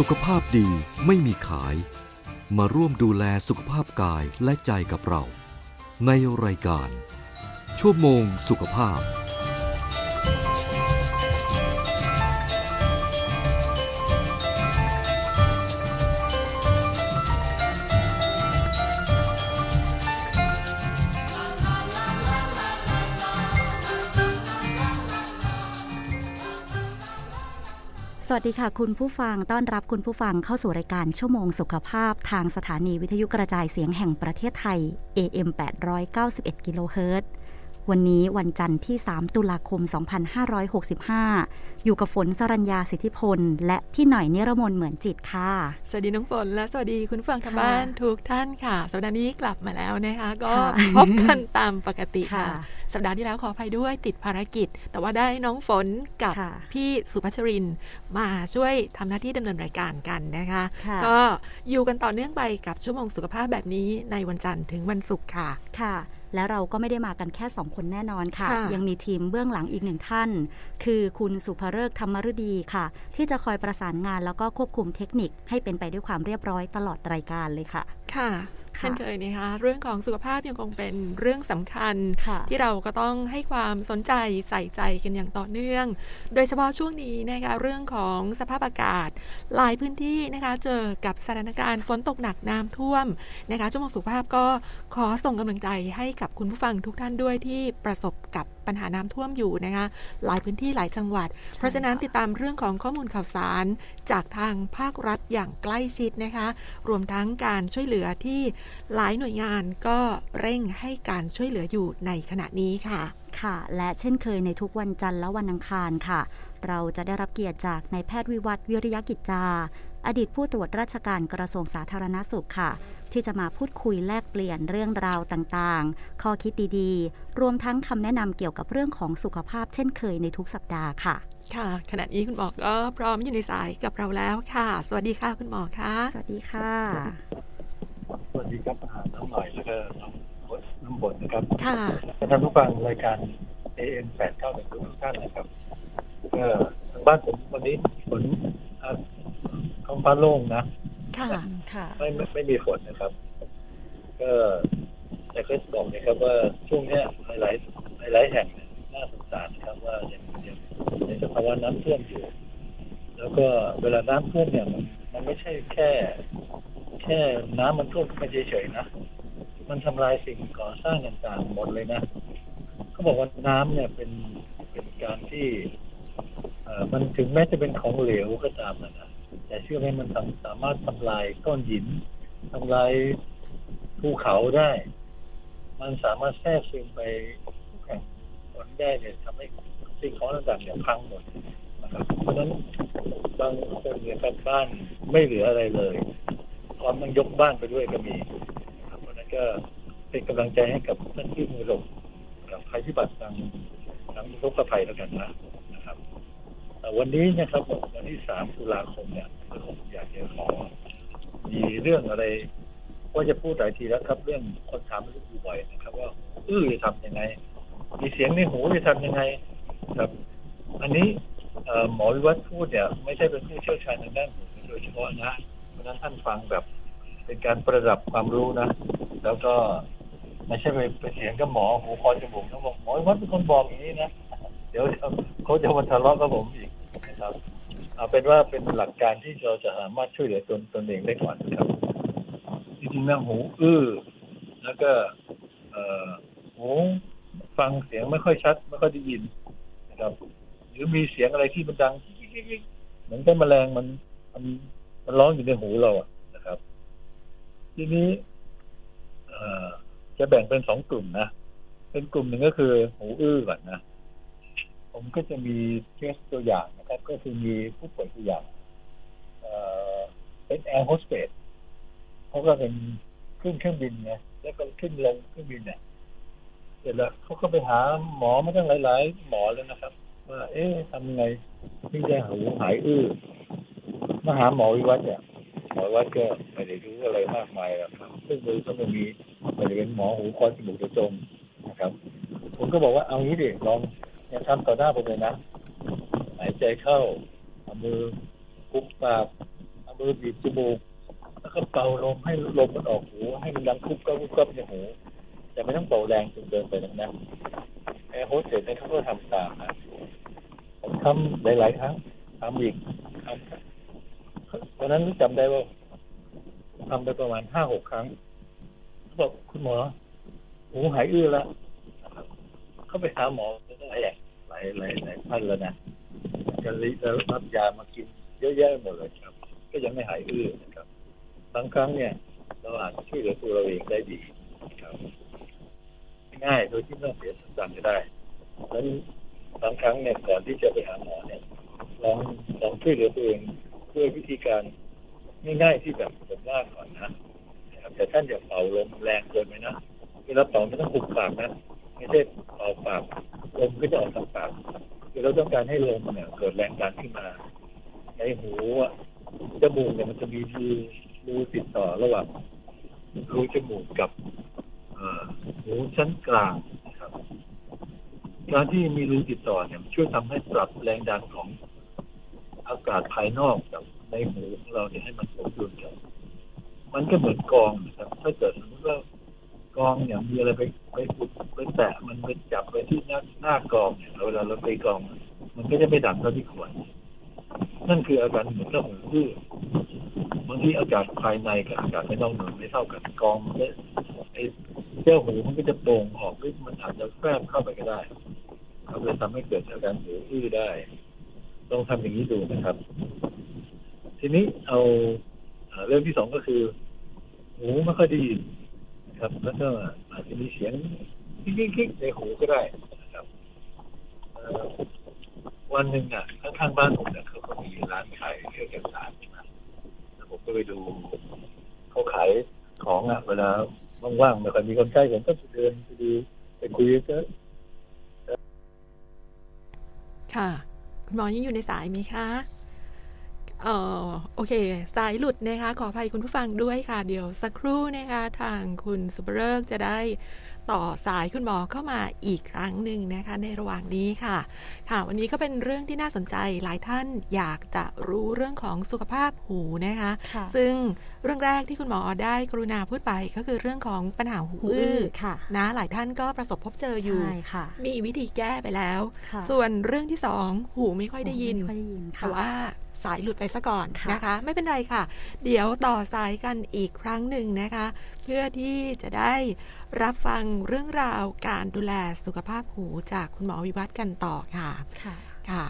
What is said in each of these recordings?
สุขภาพดีไม่มีขาย มาร่วมดูแลสุขภาพกายและใจกับเรา ในรายการ ชั่วโมงสุขภาพ วัสดีค่ะ คุณผู้ฟังต้อนรับคุณผู้ฟังเข้าสู่รายการชั่วโมงสุขภาพ ทางสถานีวิทยุกระจายเสียงแห่งประเทศไทย AM 891กิโลเฮิรตซ์วันนี้วันจันทร์ที่ 3 ตุลาคม 2565 อยู่กับฝนสรัญญาสิทธิพล และพี่หน่อยนิรมนเหมือนจิตค่ะ สวัสดีน้องฝนและสวัสดีคุณผู้ฟังทางค่ะบ้านทุกท่านค่ะ สัปดาห์นี้กลับมาแล้วนะคะ ก็ค่ะพบกันตามปกติค่ะค่ะ สัปดาห์ที่แล้วขออภัยด้วยติดภารกิจ แต่ว่าได้น้องฝนกับค่ะพี่สุพัชรินทร์มาช่วยทำหน้าที่ดำเนินรายการกันนะคะค่ะก็อยู่กันต่อเนื่องไปกับชั่วโมงสุขภาพแบบนี้ในวันจันทร์ถึงวันศุกร์ค่ะค่ะแล้วเราก็ไม่ได้มากันแค่ 2 คนแน่นอนค่ะค่ะ ยังมีทีมเบื้องหลังอีกหนึ่งท่าน คือคุณสุภเริกษ์ธรรมฤดีค่ะ ที่จะคอยประสานงานแล้วก็ควบคุมเทคนิคให้เป็นไปด้วยความเรียบร้อยตลอดรายการเลยค่ะ ค่ะ เช่นเคยนะคะเรื่องของสุขภาพยังคงเป็นเรื่องสำคัญค่ะที่เราก็ต้องให้ความสนใจใส่ใจกันอย่างต่อเนื่อง โดยเฉพาะช่วงนี้นะคะเรื่องของสภาพอากาศ หลายพื้นที่นะคะเจอกับสถานการณ์ฝนตกหนักน้ำท่วมนะคะชั่วโมงสุขภาพก็ขอส่งกำลังใจให้กับคุณผู้ฟังทุกท่านด้วยที่ประสบกับปัญหาน้ำท่วมอยู่นะคะหลายพื้นที่หลายจังหวัด เพราะฉะนั้นติดตามเรื่องของข้อมูลข่าวสารจากทางภาครัฐอย่างใกล้ชิดนะคะ รวมทั้งการช่วยเหลือที่หลายหน่วยงานก็เร่งให้การช่วยเหลืออยู่ในขณะนี้ค่ะค่ะ และเช่นเคยในทุกวันจันทร์และวันอังคารค่ะ เราจะได้รับเกียรติจากนายแพทย์วิวัฒน์วิริยกิจจา อดีตผู้ตรวจราชการกระทรวงสาธารณสุขค่ะ ที่จะมาพูดคุยแลกเปลี่ยนเรื่องราวต่างๆ ข้อคิดดีๆ รวมทั้งคำแนะนำเกี่ยวกับเรื่องของสุขภาพเช่นเคยในทุกสัปดาห์ค่ะ ค่ะ ขณะนี้คุณหมอก็พร้อมอยู่ในสายกับเราแล้วค่ะ สวัสดีค่ะคุณหมอคะสวัสดีค่ะ สวัสดีครับอาน้องหน่อยแล้วก็น้องบดน้องบนนะครับ ค่ะท่านผู้ฟังรายการ AM 891ทุกท่านนะครับก็ทางบ้านผมวันนี้ฝนอะท้องฟ้าโล่งนะ ค่ะค่ะไม่ไม่ไม่มีฝนนะครับ ก็แต่ก็บอกนะครับว่าช่วงเนี้ยหลายหลายหลายๆแห่งเนี่ยน่าสงสารนะครับว่ายังยังในสภาวะน้ำท่วมอยู่ แล้วก็เวลาน้ำท่วมเนี่ยมันมันไม่ใช่แค่ แค่น้ำมันท่วมขึ้นมาเฉยๆนะมันทำลายสิ่งก่อสร้างต่างๆหมดเลยนะเขาบอกว่าน้ำเนี่ยเป็นเป็นการที่เอ่อมันถึงแม้จะเป็นของเหลวก็ตามนะ แต่เชื่อไหมมันสามารถทำลายก้อนหินทำลายภูเขาได้ มันสามารถแทรกซึมไปทุกแห่งผลได้เนี่ยทำให้สิ่งของต่างๆเนี่ยพังหมดนะครับเพราะฉะนั้นบางคนเนี่ยครับบ้านไม่เหลืออะไรเลยพร้อมต้องยกบ้านไปด้วยก็มีเพราะฉะนั้นก็เป็นกำลังใจให้กับท่านที่มือหลบกับภัยพิบัติทางทางอุทกภัยแล้วกันนะ วันนี้นะครับวันที่สามตุลาคมเนี่ยก็คงอยากจะขอมีเรื่องอะไรว่าจะพูดหลายทีแล้วครับ เรื่องคนถามเรื่องบ่อยนะครับ ว่าอื้อจะทำยังไง มีเสียงในหูจะทำยังไงครับ อันนี้หมอวิวัฒน์พูดเนี่ยไม่ใช่เป็นผู้เชี่ยวชาญทางด้านหูโดยเฉพาะนะเพราะนั้นท่านฟังแบบเป็นการประดับความรู้นะ แล้วก็ไม่ใช่ไปไปเสียงกับหมอหูคอจมูกนะบอกหมอวิวัฒน์เป็นคนบอกอย่างนี้นะ เดี๋ยวเขาจะมาทะเลาะกับผมอีกนะครับ เอาเป็นว่าเป็นหลักการที่เราจะสามารถช่วยเหลือตนตนเองได้ก่อนครับจริงๆแล้วหูอื้อแล้วก็ เอ่อหูฟังเสียงไม่ค่อยชัด ไม่ค่อยได้ยินนะครับ หรือมีเสียงอะไรที่มันดังเหมือนกับแมลงมันมันมันร้องอยู่ในหูเราอะนะครับ ทีนี้ เอ่อจะแบ่งเป็นสองกลุ่มนะ เป็นกลุ่มหนึ่งก็คือ หูอื้อก่อนนะ ผมก็จะมีเคสตัวอย่างนะครับ ก็คือมีผู้ป่วยตัวอย่างเป็นแอร์โฮสเตสเขาก็เป็นขึ้นเครื่องบินไงแล้วก็ขึ้นลงเครื่องบินเนี่ยเสร็จแล้วเขาก็ไปหาหมอมาตั้งหลาย ๆ หมอแล้วนะครับ ว่า เอ๊ะทำไงที่จะหูหายอื้อมาหาหมอวิวัฒน์เนี่ยหมอวิวัฒน์ก็ไม่ได้รู้อะไรมากมายหรอกครับ ซึ่งมือก็ไม่มีไม่ได้เป็นหมอหูคอจมูกโดยตรงนะครับ ผมก็บอกว่าเอางี้ดิลองี่ยทำต่อหน้าผมเลยนะหายใจเข้าเอามือกุบปากเอามือบีบจมูกแล้วก็เป่าลมให้ลมมันออกหูให้มันดังคุบกับคุบกับในหูแต่ไม่ต้องเป่าแรงจนเกินไปนักนะแอร์โฮสเตสเนี่ยเขาก็ทำตามนะผมทำหลายๆครั้งทำอีกทำตอนนั้นจำได้ว่าทำไปประมาณห้าหกครั้งเขาบอกคุณหมอหูหายอื้อแล้วนะเขาไปหาหมอหลายแห่ง ลายหลายหลายท่านแล้วนะจะรีรับยามากินเยอะแยะหมดเลยครับ ก็ยังไม่หายอื้อนะครับบางครั้งเนี่ย เราอาจจะช่วยเหลือตัวเราเองได้ดีครับง่ายโดยที่ไม่ต้องเสียสตังค์ก็ได้ดังนั้นบางครั้งเนี่ยก่อนที่จะไปหาหมอเนี่ยลองลองช่วยเหลือตัวเองด้วยวิธีการง่ายๆที่แบบผมว่าก่อนนะครับแต่ท่านอย่าเป่าลมแรงเกินไปนะเวลาเป่าไม่ต้องหุบปากนะ ไม่ใช่เป่าปากลมก็จะออกทางปากคือเราต้องการให้ลมเนี่ยเกิดแรงดันขึ้นมา ในหูอะจมูกเนี่ยมันจะมีรูรูติดต่อระหว่างรูจมูกกับหูชั้นกลางนะครับการที่มีรูติดต่อเนี่ยช่วยทำให้ปรับแรงดันของอากาศภายนอกกับในหูของเราเนี่ยให้มันสมดุลกัน มันก็เหมือนกองนะครับ ถ้าเกิดสมมติว่า กองเนี่ยมีอะไรไปไปปุดไปแตะมันไปจับไปที่หน้าหน้ากองเนี่ยเวลาเราไปกอง มันก็จะไม่ดังเท่าที่ควรนั่นคืออาการเหมือนกับหูอื้อบางทีอากาศภายในกับอากาศภายนอกมันไม่เท่ากันกองมันไอ้เจ้าหูมันก็จะโป่งออกหรือมันอาจจะแฝงเข้าไปก็ได้ครับเลยทำให้เกิดอาการหูอื้อได้ลองทำอย่างนี้ดูนะครับ ทีนี้เอาเรื่องที่สองก็คือหูไม่ค่อยได้ยิน ครับ แล้วก็อาจจะมีเสียงกิ๊กๆในหูก็ได้นะครับวันหนึ่งอะข้างๆบ้านผมเนี่ยเขาก็มีร้านขายเครื่องจักรสานใช่มผมก็ไปดูเขาขายของอะเวลาว่างๆไม่ค่อยมีคนใช้ผมก็ไปเดินไปดูไปคุยก็ค่ะ คุณหมอยังอยู่ในสายไหมคะ เออโอเค สายหลุดนะคะ ขออภัยคุณผู้ฟังด้วยค่ะ เดี๋ยวสักครู่นะคะ ทางคุณสุภเริกจะได้ต่อสายคุณหมอเข้ามาอีกครั้งหนึ่งนะคะ ในระหว่างนี้ค่ะ ค่ะ วันนี้ก็เป็นเรื่องที่น่าสนใจหลายท่านอยากจะรู้เรื่องของสุขภาพหูนะคะค่ะซึ่งเรื่องแรกที่คุณหมอได้กรุณาพูดไปก็คือเรื่องของปัญหาหูหูอื้อื้ออค่ะนะหลายท่านก็ประสบพบเจออยู่ใช่ค่ะมีวิธีแก้ไปแล้วค่ะส่วนเรื่องที่สองหูไม่ค่อยได้ยินไม่ค่อยได้ยินค่ะแต่ว่า สายหลุดไปซะก่อนค่ะนะคะ ไม่เป็นไรค่ะ เดี๋ยวต่อสายกันอีกครั้งหนึ่งนะคะ เพื่อที่จะได้รับฟังเรื่องราวการดูแลสุขภาพหูจากคุณหมอวิวัฒน์กันต่อค่ะค่ะค่ะ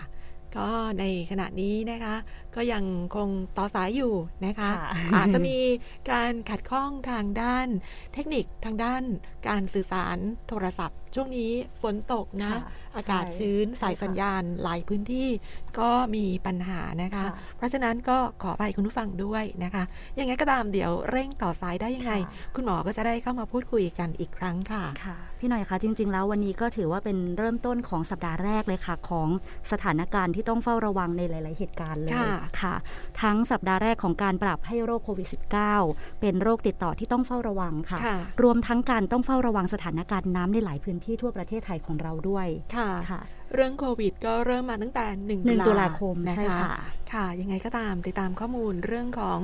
ก็ในขณะนี้นะคะ ก็ยังคงต่อสายอยู่นะคะค่ะอาจจะมีการขัดข้องทางด้าน เทคนิคทางด้านการสื่อสารโทรศัพท์ ช่วงนี้ฝนตกนะค่ะ อากาศใช่ชื้นใช่สายค่ะสัญญาณหลายพื้นที่ก็มีปัญหานะคะค่ะเพราะฉะนั้นก็ขอไปคุณผู้ฟังด้วยนะคะ ยังไงก็ตามเดี๋ยวเร่งต่อสายได้ยังไงค่ะคุณหมอก็จะได้เข้ามาพูดคุยกันอีกครั้งค่ะค่ะ พี่หน่อยคะจริง ๆ แล้ววันนี้ก็ถือว่าเป็นเริ่มต้นของสัปดาห์แรกเลยค่ะ ของสถานการณ์ที่ต้องเฝ้าระวังในหลาย ๆ เหตุการณ์เลยค่ะค่ะทั้งสัปดาห์แรกของการปรับให้โรคโควิด -19 เป็นโรคติดต่อที่ต้องเฝ้าระวังค่ะค่ะรวมทั้งการต้องเฝ้าระวังสถานการณ์น้ำในหลายพื้นที่ทั่วประเทศไทยของเราด้วยค่ะค่ะ เรื่องโควิด ก็เริ่มมาตั้งแต่หนึ่งหนึ่งตุลาคมนะใช่คะค่ะค่ะยังไงก็ตามติดตามข้อมูลเรื่องของ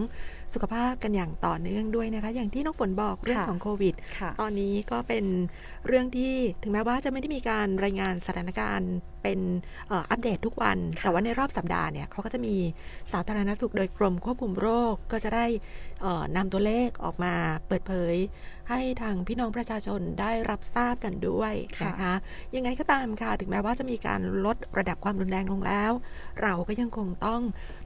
สุขภาพกันอย่างต่อเนื่องด้วยนะคะ อย่างที่น้องฝนบอกเรื่องค่ะของโควิดค่ะตอนนี้ก็เป็นเรื่องที่ถึงแม้ว่าจะไม่ได้มีการรายงานสถานการณ์เป็นเอ่ออัปเดตทุกวัน แต่ว่าในรอบสัปดาห์เนี่ยเขาก็จะมีสาธารณสุขโดยกรมควบคุมโรคก็จะได้เอ่อนำตัวเลขออกมาเปิดเผย ให้ทางพี่น้องประชาชนได้รับทราบกันด้วยค่ะนะคะยังไงก็ตามค่ะถึงแม้ว่าจะมีการลดระดับความรุนแรงลงแล้ว เราก็ยังคงต้อง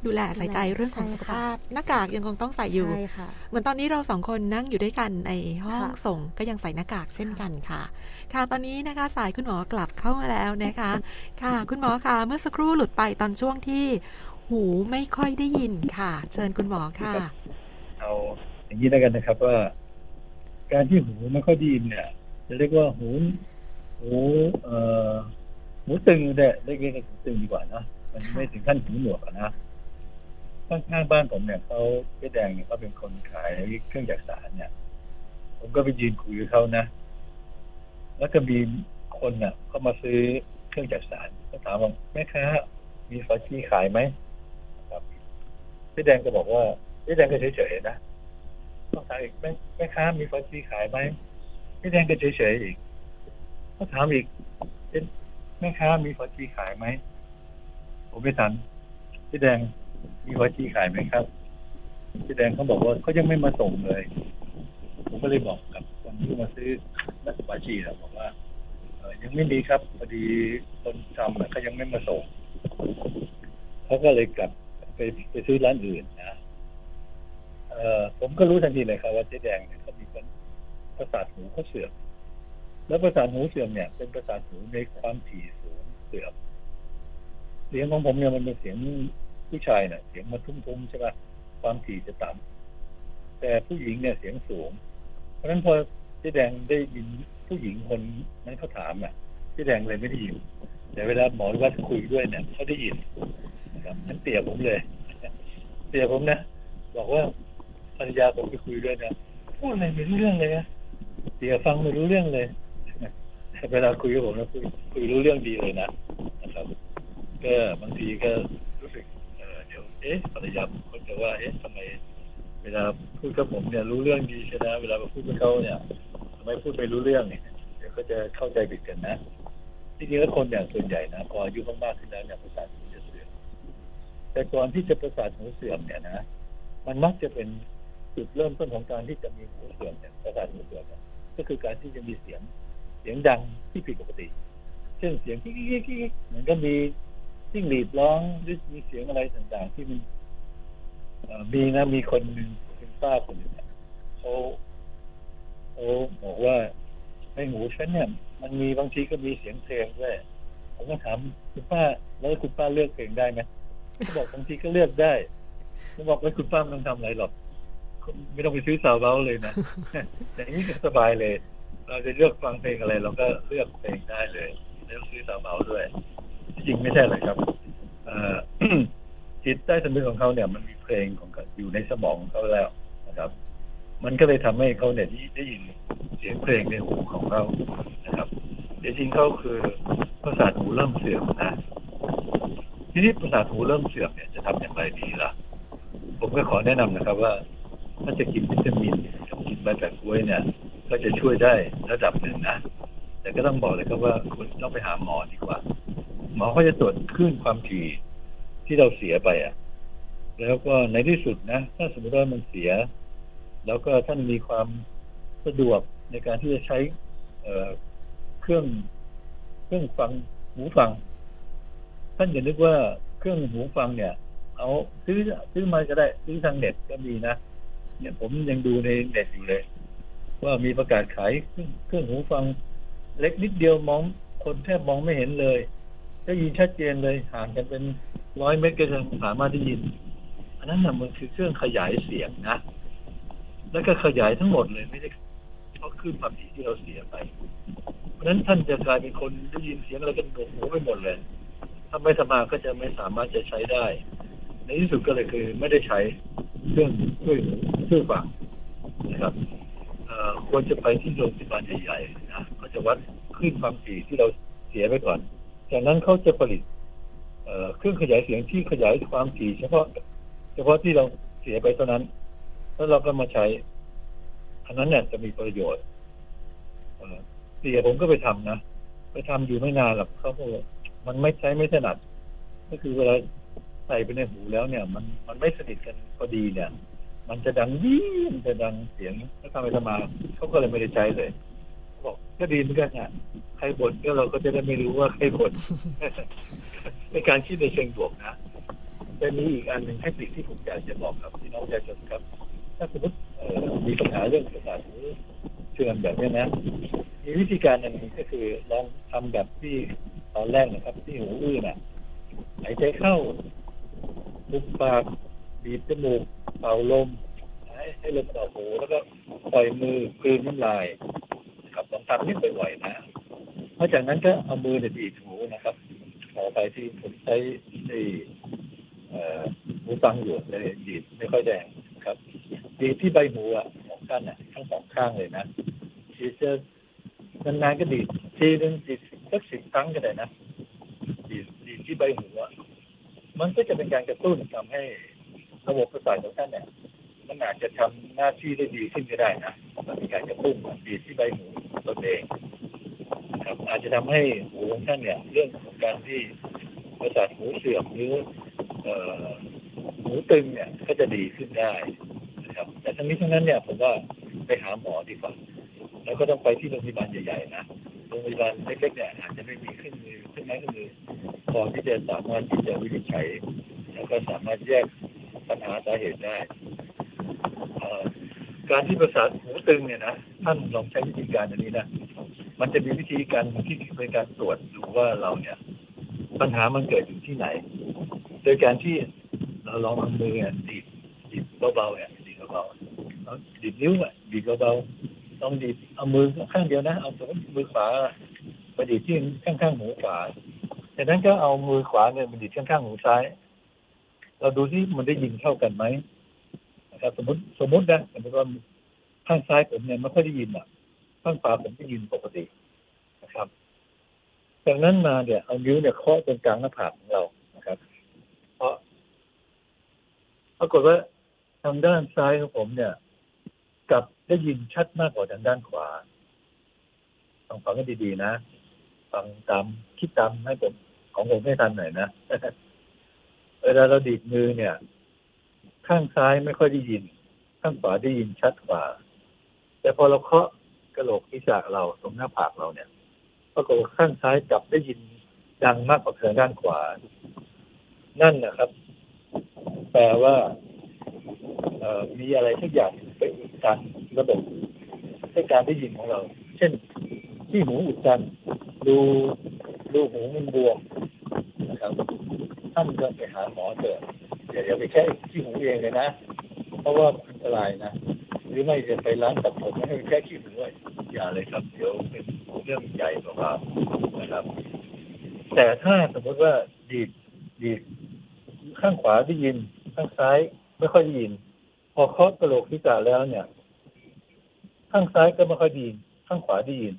ดูแลใส่ใจเรื่องของใช่สุขค่ะภาพ หน้ากากยังคงต้องใส่อยู่ใช่ค่ะเหมือนตอนนี้เราสองคนนั่งอยู่ด้วยกันในห้องค่ะส่งก็ยังใส่หน้ากากเช่นกันค่ะ ค่ะตอนนี้นะคะสายคุณหมอกลับเข้ามาแล้วนะคะ ค่ะ คุณหมอคะเมื่อสักครู่หลุดไปตอนช่วงที่หูไม่ค่อยได้ยินค่ะ เชิญคุณหมอค่ะ เอาอย่างนี้แล้วกันนะครับว่า การที่หูไม่ค่อยดีเนี่ย จะเรียกว่าหูหูเอ่อหูตึงเนี่ยเรียกเรียกหูตึงดีกว่านะมันไม่ถึงขั้นหูหนวกอะนะข้างบ้านผมเนี่ยเขาเจ๊แดงเนี่ยเขาเป็นคนขายเครื่องจักรสานเนี่ย ผมก็ไปยืนคุยกับเขานะ แล้วก็มีคนเนี่ยเขามาซื้อเครื่องจักรสานก็ถามว่าแม่ค้ามีฝาชีขายไหมครับพี่แดงก็บอกว่าพี่แดงก็เฉยๆนะ ต้องถามอีกแม่แม่ค้ามีฟันซีขายไหมพี่แดงก็เฉยๆอีกก็ถามอีกเป็นแม่ค้ามีฟันซีขายไหมผมไม่ทันพี่แดงมีฟันซีขายไหมครับพี่แดงเขาบอกว่าเขายังไม่มาส่งเลย ผมก็เลยบอกกับคนที่มาซื้อนักบาชีนะบอกว่าเอยังไม่มีครับพอดีคนทำเขายังไม่มาส่งเขาก็เลยกลับไปไปซื้อร้านอื่นนะ เออผมก็รู้ทันทีเลยครับว่าเจ๊แดงเนี่ยเขามีคนประสาทหูเขาเสื่อมแล้วประสาทหูเสื่อมเนี่ย เป็นประสาทหูในความถี่สูงเสื่อมเสียงของผมเนี่ยมันเป็นเสียงผู้ชายเนี่ยเสียงมันทุ้มๆใช่ป่ะความถี่จะต่ำแต่ผู้หญิงเนี่ยเสียงสูง เพราะฉะนั้นพอเจ๊แดงได้ยินผู้หญิงคนนั้นเขาถามอะเจ๊แดงเลยไม่ได้ยินแต่เวลาหมอวัดคุยด้วยเนี่ยเขาได้ยินครับนั้นเตี่ยผมเลย เตี่ยผมนะบอกว่า ภรรยาผมไปคุยด้วยนะพูดอะไรไม่รู้เรื่องเลยนะเตี่ยฟังไม่รู้เรื่องเลยเวลาคุยกับผมนะคุยคุยรู้เรื่องดีเลยนะนะครับก็บางทีก็รู้สึกเดี๋ยวเอ๊ะภรรยาผมก็จะว่าเอ๊ะทำไม เวลาพูดกับผมเนี่ยรู้เรื่องดีใช่ไหมเวลาพูดกับเขาเนี่ยทำไมพูดไม่รู้เรื่องเนี่ยเดี๋ยวก็จะเข้าใจผิดกันนะจริงๆแล้วคนอย่างส่วนใหญ่นะพออายุมากๆขึ้นแล้วเนี่ยประสาทหูจะเสื่อมแต่ก่อนที่จะประสาทหูเสื่อมเนี่ยนะมันมักจะเป็น จุดเริ่มต้นของการที่จะมีหูเสื่อมเนี่ยประสาทหูเสื่อมเนี่ยก็คือการที่จะมีเสียงเสียงดังที่ผิดปกติ เช่นเสียงกิ๊กกิ๊กกิ๊กเหมือนก็มีจิ้งหรีดร้องหรือมีเสียงอะไรต่างๆ ที่มันมีนะมีคนหนึ่งคุณป้าคนหนึ่งเขาเขาบอกว่าในหูฉันเนี่ย มันมีบางทีก็มีเสียงเพลงด้วยผมก็ถามคุณป้าแล้วคุณป้าเลือกเพลงได้ไหมเขาบอกบางทีก็เลือกได้ผมบอกว่าคุณป้าม่ต้องทำอะไรหรอก ไม่ต้องไปซื้อซาวเบาเลยนะอย่างนี้สบายเลย เราจะเลือกฟังเพลงอะไร เราก็เลือกเพลงได้เลยไม่ต้องซื้อซาวเบาด้วย จริงไม่ใช่เลยครับจิตใต้สำนึกของเขาเนี่ย มันมีเพลงของอยู่ในสมองของเขาแล้วนะครับ มันก็เลยทำให้เขาเนี่ยได้ได้ยินเสียงเพลงในหูของเขานะครับแต่จริงเขาคือประสาทหูเริ่มเสื่อมนะทีนี้ประสาทหูเริ่มเสื่อมเนี่ยจะทำอย่างไรดีล่ะ ผมก็ขอแนะนำนะครับ ว่า ถ้าจะกินวิตามินกับกินใบแปะกล้วยเนี่ย ก็จะช่วยได้ระดับหนึ่งนะ แต่ก็ต้องบอกเลยครับว่าคุณต้องไปหาหมอดีกว่า หมอเขาจะตรวจคลื่นความถี่ที่เราเสียไปอะ แล้วก็ในที่สุดนะ ถ้าสมมติว่ามันเสีย แล้วก็ท่านมีความสะดวกในการที่จะใช้เเครื่องเครื่องฟังหูฟัง ท่านอย่านึกว่าเครื่องหูฟังเนี่ย เอาซื้อซื้อมาก็ได้ ซื้อทางเน็ตก็มีนะ เนี่ย ผมยังดูในเน็ตอยู่เลย ว่ามีประกาศขายเครื่องหูฟัง เล็กนิดเดียวมองคนแทบมองไม่เห็นเลยได้ยินชัดเจนเลยห่างกันเป็นร้อยเมตรก็ยังสามารถได้ยิน อันนั้นน่ะมันคือเครื่องขยายเสียงนะ แล้วก็ขยายทั้งหมดเลยไม่ได้เพราะขึ้นความถี่ที่เราเสียไป เพราะฉะนั้นท่านจะกลายเป็นคนได้ยินเสียงอะไรกันหนวกหูไปหมดเลย ถ้าไม่สมาก็จะไม่สามารถจะใช้ได้ ในที่สุดก็เลยคือไม่ได้ใช้เครื่องช่วยช่วยฟังนะครับควรจะไปที่โรงพยาบาลใหญ่ๆนะเขาจะวัดคลื่นความถี่ที่เราเสียไปก่อน จากนั้นเขาจะผลิตเครื่องขยายเสียงที่ขยายความถี่เฉพาะ เฉพาะที่เราเสียไปเท่านั้น แล้วเราก็มาใช้ อันนั้นเนี่ยจะมีประโยชน์เอ่เสียผมก็ไปทำนะ ไปทำอยู่ไม่นานหรอกเขาบอกว่ามันไม่ใช้ไม่ถนัด ก็คือเวลา ใส่ไปในหูแล้วเนี่ย มันมันไม่สนิทกันพอดีเนี่ย มันจะดังยี่มันจะดังเสียงถ้าทำไปทำมาเขาก็เลยไม่ได้ใช้เลยบอกก็ดีเหมือนกันอะใครบ่นก็เราก็จะได้ไม่รู้ว่าใครบ่นในการคิดในเชิงบวกนะแต่มีอีกอันหนึ่งเทคนิคที่ผมอยากจะบอกกับพี่น้องประชาชนครับ ถ้าสมมติมีปัญหาเรื่องประสาทหูเสื่อมแบบนี้นะมีวิธีการหนึ่งก็คือลองทำแบบที่ตอนแรกนะครับ ที่หูอื้อน่ะหายใจเข้า บุบปากบีบจมูกเป่าลมให้ให้ลมออกหูแล้วก็ปล่อยมือกลืนน้ำลายครับลองทำนี่บ่อยๆนะเพราะจากนั้นก็เอามือเนี่ยบีบหูนะครับต่อไปที่ผมใช้ที่อ่อหูฟังอยู่เลยบีบไม่ค่อยแดงครับบีบที่ใบหูอะของท่านอะทั้งสองข้างเลยนะดีจะนานๆก็ดีทีนึงดีสักสิบครั้งก็ได้นะดีดีที่ใบหูอะ มันก็จะเป็นการกระตุ้นทำให้ระบบประสาทของท่านเนี่ยมันอาจจะทำหน้าที่ได้ดีขึ้นก็ได้นะมันมีการกระตุ้นดีที่ใบหูตนเองครับอาจจะทำให้หูของท่านเนี่ย เรื่องของการที่ประสาทหูเสื่อมหรือเอ่อหูตึงเนี่ยก็จะดีขึ้นได้นะครับ แต่ทั้งนี้ทั้งนั้นเนี่ยผมว่าไปหาหมอดีกว่าแล้วก็ต้องไปที่โรงพยาบาลใหญ่ๆนะ โรงพยาบาลเล็กๆเนี่ยอาจจะไม่มีเครื่องมือเครื่องไม้เครื่องมือพอที่จะสามารถที่จะวินิจฉัยแล้วก็สามารถแยกปัญหาสาเหตุได้การที่ประสาทหูตึงเนี่ยนะท่านลองใช้วิธีการอันนี้นะมันจะมีวิธีการที่เป็นการตรวจดูว่าเราเนี่ย ปัญหามันเกิดอยู่ที่ไหน โดยการที่เราลองเอามือเนี่ยดีดดีดเบาๆเนี่ยดีดเบาๆแล้วดีดนิ้วอะดีดเบาๆ ต้องดีดเอามือข้างเดียวนะ เอาสมมติมือขวาไปดีดที่ข้างๆหูขวาจากนั้นก็เอามือขวาเนี่ยไปดีดข้างๆหูซ้าย เราดูที่มันได้ยินเท่ากันไหมนะครับ สมมติสมมตินะสมมติว่าข้างซ้ายผมเนี่ยไม่ค่อยได้ยินอะ ข้างขวาผมได้ยินปกตินะครับ จากนั้นมาเนี่ยเอานิ้วเนี่ยเคาะตรงกลางหน้าผากของเรานะครับ เพราะปรากฏว่าทางด้านซ้ายของผมเนี่ย กับ ได้ยินชัดมากกว่าทางด้านขวาต้องฟังให้ดีๆนะ ฟังตามคิดตามให้ผมของผมให้ทันหน่อยนะเวลาเราดีดมือเนี่ย ข้างซ้ายไม่ค่อยได้ยิน ข้างขวาได้ยินชัดกว่า แต่พอเราเคาะกระโหลกศีรษะเราตรงหน้าผากเราเนี่ยปรากฏข้างซ้ายกลับได้ยินดังมากกว่าทางด้านขวา นั่นนะครับ แปลว่า มีอะไรทุกอย่างไปอุดตันระบบให้การได้ยินของเรา เช่น ที่หูอุดตันดูดูหูมันบวมนะครับท่านก็ไปหาหมอเถอะอย่าอย่าไปแค่ที่หูเองเลยนะ เพราะว่าอันตรายนะหรือไม่จะไปร้านตัดผมไม่ให้แค่ขี้หูไว้อย่าเลยครับเดี๋ยวเป็นเรื่องใหญ่กว่านะครับ แต่ถ้าสมมติว่าดีดดีดข้างขวาได้ยินข้างซ้าย ไม่ค่อยได้ยิน พอเคาะกระโหลกศีรษะแล้วเนี่ย ข้างซ้ายก็ไม่ค่อยไดีข้างขวาได้ยิน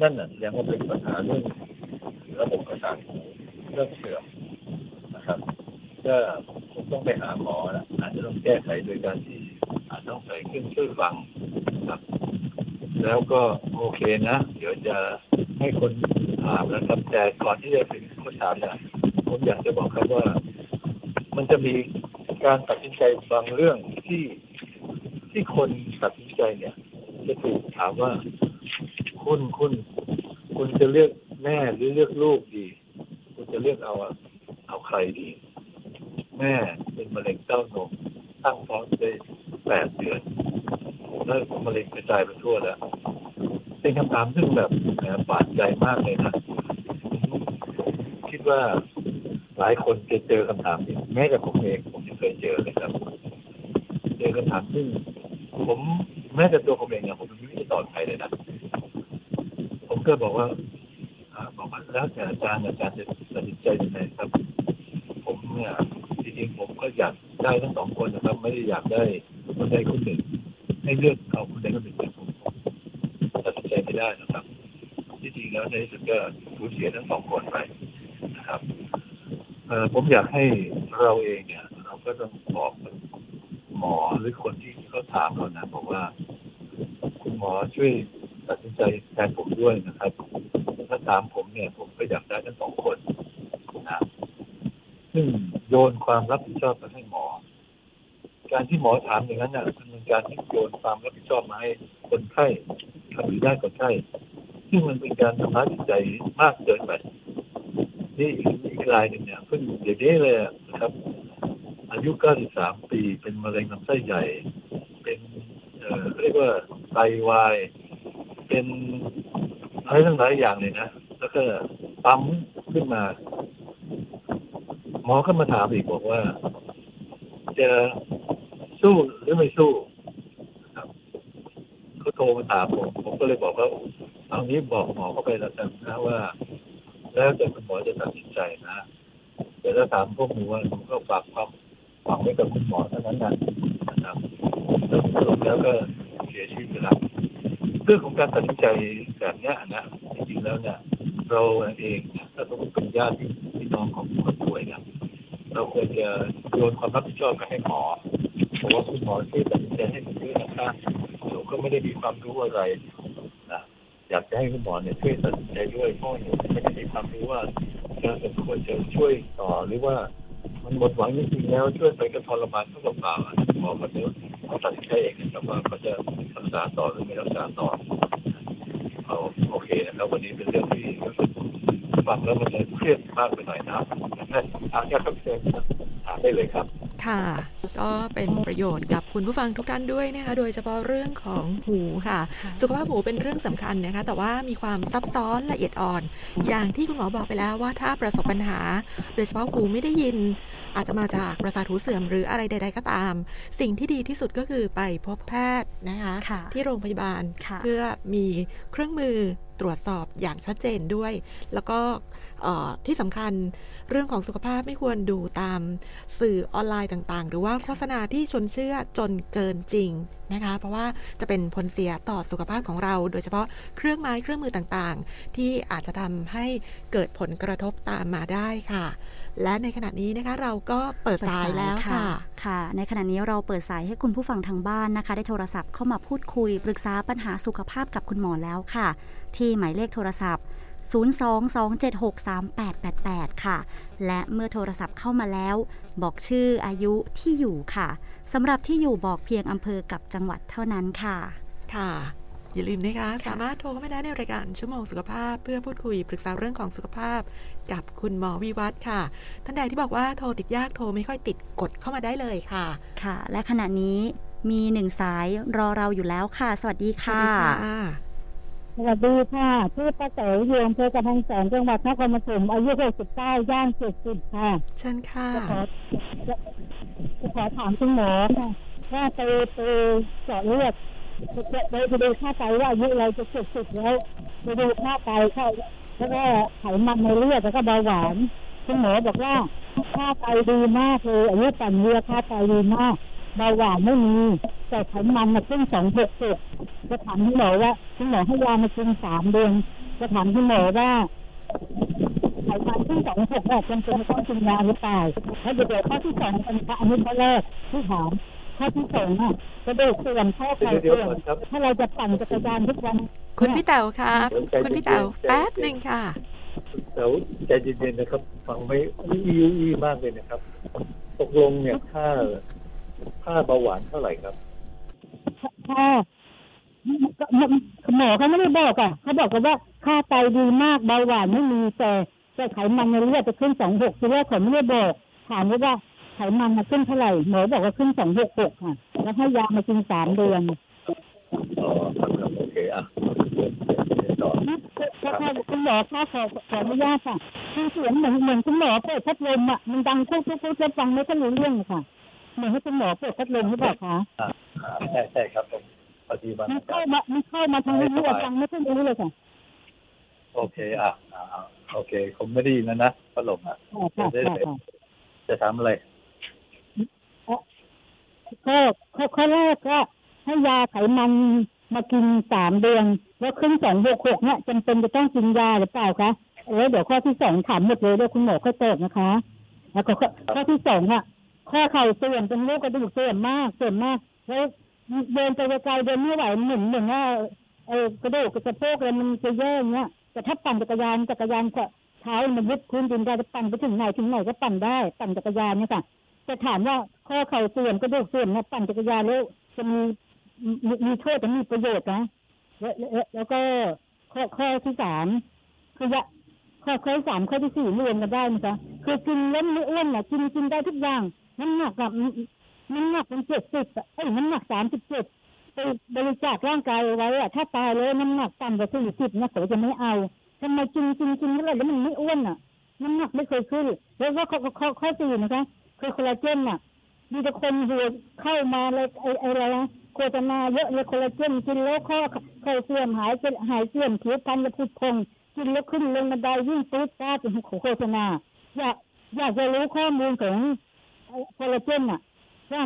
นั่นน่ะยังว่าเป็นปัญหาเรื่องระบบประสาทหูเรื่องเสื่อมนะครับก็คงต้องไปหาหมอนะอาจจะต้องแก้ไขโดยการที่อาจต้องใส่เครื่องช่วยฟังนะครับ แล้วก็โอเคนะ เดี๋ยวจะให้คนถามนะครับ แต่ก่อนที่จะถึงคนถามเนี่ยผมอยากจะบอกครับว่า มันจะมี การตัดสินใจบางเรื่องที่ที่คนตัดสินใจเนี่ย จะถูกถามว่าคุณคุณคุณจะเลือกแม่หรือเลือกลูกดี คุณจะเลือกเอาเอาใครดี แม่เป็นมะเร็งเต้านมตั้งท้องได้แปดเดือนแล้วมะเร็งกระจายไปทั่วแล้วเป็นคำถามซึ่งแบบแหมบาดใจมากเลยนะคิดว่า หลายคนจะเจอคำถามนี้แม้แต่ผมเองผมยังเคยเจอเลยครับ เจอคำถามซึ่งผมแม้แต่ตัวผมเองเนี่ยผมไม่ได้ตอบใครเลยนะผมก็บอกว่าบอกว่าแล้วแต่อาจารย์อาจารย์จะตัดสินใจยังไงครับ ผมเนี่ยจริงๆผมก็อยากได้ทั้งสองคนนะครับ ไม่ได้อยากได้คนใดคนหนึ่ง ให้เลือกเอาคนใดคนหนึ่งแต่ผมผมตัดสินใจไม่ได้นะครับที่จริงแล้วในที่สุดก็สูญเสียทั้งสองคนไปนะครับ เออผมอยากให้เราเองเนี่ย เราก็ต้องบอกหมอหรือคนที่เขาถามเรานะบอกว่า คุณหมอช่วยตัดสินใจแทนผมด้วยนะครับ ถ้าถามผมเนี่ย ผมก็อยากได้ทั้งสองคนนะซึ่งโยนความรับผิดชอบไปให้หมอ การที่หมอถามอย่างนั้นน่ะมันเป็นการที่โยนความรับผิดชอบมาให้คนไข้ทำหรือได้คนไข้ซึ่งมันเป็นการทำร้ายจิตใจมากเกินไป นี่อีกอีกรายหนึ่งเนี่ยเพิ่งเดี๋ยวนี้เลยนะครับ อายุ 93 ปีเป็นมะเร็งลำไส้ใหญ่ เป็นเอ่อเรียกว่าไตวาย เป็นอะไรทั้งหลายอย่างเลยนะ แล้วก็ปั๊มขึ้นมา หมอก็มาถามอีกบอกว่า จะสู้หรือไม่สู้ครับเขาโทรมาถามผม ผมก็เลยบอกว่าเอางี้บอกหมอเข้าไปแล้วกันนะว่า แล้วแต่คุณหมอจะตัดสินใจนะแต่ถ้าถามพวกหนูว่าผมก็ฝากความฝากไว้กับคุณหมอเท่านั้นนะนะครับแล้วสรุปแล้วก็เสียชีวิตไปแล้วเรื่องของการตัดสินใจแบบนี้นะจริงๆแล้วเนี่ยเราเองถ้าสมมติเป็นญาติพี่น้องของคนป่วยเนี่ยเราควรจะโยนความรับผิดชอบไปให้หมอบอกว่าคุณหมอช่วยตัดสินใจให้ผมด้วยนะคะผมก็ไม่ได้มีความรู้อะไร อยากจะให้คุณหมอเนี่ยช่วยตัดสินใจด้วยเพราะหนูไม่ได้มีความรู้ว่าจะสมควรจะช่วยต่อหรือว่ามันหมดหวังจริงๆแล้วช่วยไปก็ทรมานเท่าเปล่าหมอเขาจะเขาตัดสินใจเองนะครับว่าเขาจะรักษาต่อหรือไม่รักษาต่อเอาโอเคนะครับวันนี้เป็นเรื่องที่รู้สึกฟังแล้วมันจะเครียดมากไปหน่อยนะครับถามแค่ครับเชิญถามได้เลยครับ ค่ะ ก็เป็นประโยชน์กับคุณผู้ฟังทุกท่านด้วยนะคะ โดยเฉพาะเรื่องของหูค่ะ สุขภาพหูเป็นเรื่องสำคัญนะคะ แต่ว่ามีความซับซ้อนละเอียดอ่อน อย่างที่คุณหมอบอกไปแล้วว่าถ้าประสบปัญหา โดยเฉพาะหูไม่ได้ยิน อาจจะมาจากประสาทหูเสื่อมหรืออะไรใด ๆ ก็ตาม สิ่งที่ดีที่สุดก็คือไปพบแพทย์นะคะค่ะที่โรงพยาบาลค่ะเพื่อมีเครื่องมือ ตรวจสอบอย่างชัดเจนด้วย แล้วก็ที่สำคัญเรื่องของสุขภาพไม่ควรดูตามสื่อออนไลน์ต่างๆ หรือว่าโฆษณาที่ชนเชื่อจนเกินจริงนะคะ เพราะว่าจะเป็นผลเสียต่อสุขภาพของเรา โดยเฉพาะเครื่องไม้เครื่องมือต่างๆ ที่อาจจะทำให้เกิดผลกระทบตามมาได้ค่ะ และในขณะนี้นะคะเราก็เปิดสายแล้วค่ะ ค่ะ ในขณะนี้เราเปิดสายให้คุณผู้ฟังทางบ้านนะคะ ได้โทรศัพท์เข้ามาพูดคุยปรึกษาปัญหาสุขภาพกับคุณหมอแล้วค่ะ ที่หมายเลขโทรศัพท์ 022763888 ค่ะ และเมื่อโทรศัพท์เข้ามาแล้ว บอกชื่ออายุที่อยู่ค่ะสำหรับที่อยู่บอกเพียงอำเภอกับจังหวัดเท่านั้นค่ะ ค่ะอย่าลืมนะคะ สามารถโทรเข้ามาได้ในรายการชั่วโมงสุขภาพ เพื่อพูดคุยปรึกษาเรื่องของสุขภาพ กับคุณหมอวิวัฒน์ค่ะ ท่านใดที่บอกว่าโทรติดยากโทรไม่ค่อยติดกดเข้ามาได้เลยค่ะ ค่ะ และขณะนี้มีหนึ่งสายรอเราอยู่แล้วค่ะ สวัสดีสวัสค่ะดีค่ะ สวัสดีค่ะชื่อป้าเต๋ออยู่อำเภอกำแพงแสนจังหวัดนครปฐมอายุ 69 ย่าง 70 ค่ะเชิญค่ะจะขอจะจะขอถามคุณหมอค่ะว่าไปไปเจาะเลือดจะไปไปดูค่าไตว่าอายุเราจะ 70 แล้วไปดูค่าไตเข้าแล้วก็ไขมันในเลือดแล้วก็เบาหวานคุณหมอบอกว่าค่าไตดีมากเลยอายุต่ำเรือค่าไตดีมาก เบาหวานไม่มี แต่ไขมันมาขึ้นสองหกสิบจะถามคุณหมอว่าคุณหมอให้ยามากินสามเดือนจะถามคุณหมอว่าไขมันขึ้นสองหกแบบจำเป็นต้องกินยาหรือเปล่าแล้วเดี๋ยวข้อที่สองเป็นอันนี้ข้อแรกที่ถามข้อที่สองอะกระดูกเสื่อมข้อเข่าเดี๋ยวเสื่อๆก่มอนครับถ้าเราจะปั่นจักรยานทุกวันคุณพี่เต๋อค่ะเดี๋ยวใจเย็นๆคุณพี่เต๋อใจเย็นๆแป๊บหนึ่งค่ะแต่ว่าใจเย็นๆนะครับ ฟังไม่อีอีมากเลยนะครับ ตกลงเนี่ยค่า ค่าเบาหวานเท่าไหร่ครับถ้าหมอเขาไม่ได้บอกอะเขาบอกกันว่าค่าไตดีมากเบาหวานไม่มีแต่แต่ไขมันในเลือดจะขึ้นสองหกทีแรกเขาไม่ได้บอกถามว่าไขมันมาขึ้นเท่าไหร่หมอบอกว่าขึ้นสองหกหกค่ะ แล้วให้ยามากินสามเดือนอ๋อครับครับโอเคอะเดี๋ยวเดี๋ยวต่อถ้าถ้าคุณหมอคะขอขออนุญาตค่ะคือเสียงเหมือนเหมือนคุณหมอเปิดพัดลมอะมันดังปุ๊บปุ๊บปุ๊บแล้วฟังไม่ค่อยรู้เรื่องเลยค่ะ เหมือนให้คุณหมอเปิดพัดลมหรือเปล่าคะอ่าอ่าใช่ใช่ครับผมพอดีมันมันเข้ามามันเข้ามาทางนี้เลยฟังไม่ค่อยรู้เลยค่ะโอเคอะอ่าอ่าโอเคผมไม่ได้ยินแล้วนะพัดลมอะค่ะค่ะค่ะค่ะจะทำอะไรก็ข้อข้อแรกก็ให้ยาไขมันมากินสามเดือนแล้วขึ้นสองหกหกเนี่ยจำเป็นจะต้องกินยาหรือเปล่าคะแล้วเดี๋ยวข้อที่สองถามหมดเลยเดี๋ยวคุณหมอค่อยตอบนะคะ แล้วก็ข้อข้อที่สองอะ ข้อเข่าเสื่อมเป็นโรคกระดูกเสื่อมมากเสื่อมมากแล้วเดินไปไกลๆเดินไม่ไหวเหมือนเหมือนว่าเออกระดูกกระสะโพกอะไรมันจะแย่อย่างเงี้ยแต่ถ้าปั่นจักรยานจักรยานก็เท้ามันยึดพื้นดินได้จะปั่นไปถึงไหนถึงไหนก็ปั่นได้ปั่นจักรยานเนี่ยค่ะจะถามว่าข้อเข่าเสื่อมกระดูกเสื่อมนี่ยปั่นจักรยานแล้วจะมีมีโทษแต่มีประโยชน์นะแล้วแล้วแล้วก็ข้อข้อที่สามคือว่าข้อข้อที่สามข้อที่สี่รวมกันได้นะคะคือกินแล้วไม่อ้วนอะกินกินได้ทุกอย่าง น้ำหนักอะน้ำหนักมันเจ็ดสิบเอ้ยน้ำหนักสามสิบเจ็ดไปบริจาคร่างกายเอาไว้อะถ้าตายแล้วน้ำหนักต่ำกว่าสี่สิบนะเขาจะไม่เอาทำไมกินกินกินเท่าไหร่แล้วมันไม่อ้วนอะ น้ำหนักไม่เคยขึ้นแล้วก็ข้อข้อข้อสี่นะคะคือคอลลาเจนอะมีแต่คนหัวเข้ามาเลยไอ้ไอ้อะไรนะโฆษณาเยอะเลยคอลลาเจนกินแล้วข้อเข่าเสื่อมหายเป็นหายเสื่อมผิวพรรณจะพุดพองกินแล้วขึ้นลงบันไดวิ่งปื๊ดป้าเป็นโฆษณาอยากอยากจะรู้ข้อมูลของไอ้ คอลลาเจนอะว่า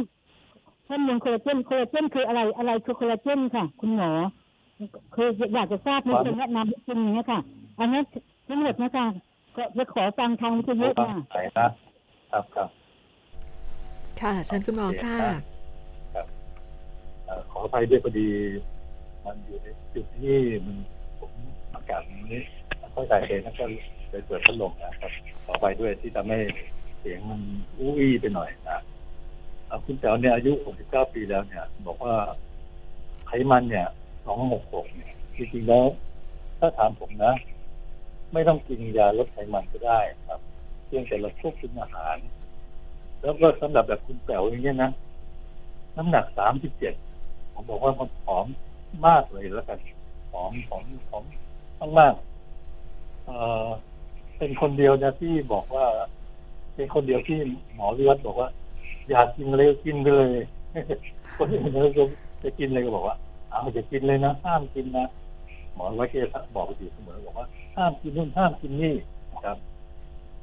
ข้อมูลคอลลาเจนคอลลาเจนคืออะไรอะไรคือคอลลาเจนค่ะ คุณหมอคืออยากจะทราบในเชิงแนะนำให้กินอย่างเงี้ยค่ะอันนั้นทั้งหมดนะคะก็จะขอฟังทางวิทยุฟังค่ะไหนนะครับครับค่ะเชิญคุณหมอค่ะครับเอ่อขออภัยด้วยพอดี มันอยู่ในจุดที่มันผมอากาศมันนี้เข้าใจเองแล้วก็เลยเปิดพัดลมนะครับ ขออภัยด้วยที่ทำให้ เสียงมันอู้อี้ไปหน่อยนะคุณแจ๋วเนี่ยอายุ 69 ปีแล้วเนี่ย บอกว่าไขมันเนี่ย 266 เนี่ยจริงๆแล้ว ถ้าถามผมนะ ไม่ต้องกินยาลดไขมันก็ได้ครับ เพียงแต่เราควบคุมอาหาร แล้วก็สำหรับแบบคุณแป๋วอย่างเงี้ยนะ น้ำหนัก 37 ผมบอกว่ามันผอมมากเลยแล้วกันผอมผอมผอมมากๆเอ่อเป็นคนเดียวนะที่บอกว่า เป็นคนเดียวที่หมอวิวัฒน์บอกว่า อยากกินเลยกินไปเลยคนอื่นเขาจะกินเลยก็บอกว่าเอาจะกินเลยนะห้ามกินนะหมอวิวัฒน์ก็จะบอกอยู่เสมอบอกว่า ห้ามกินนู่นห้ามกินนี่นะครับ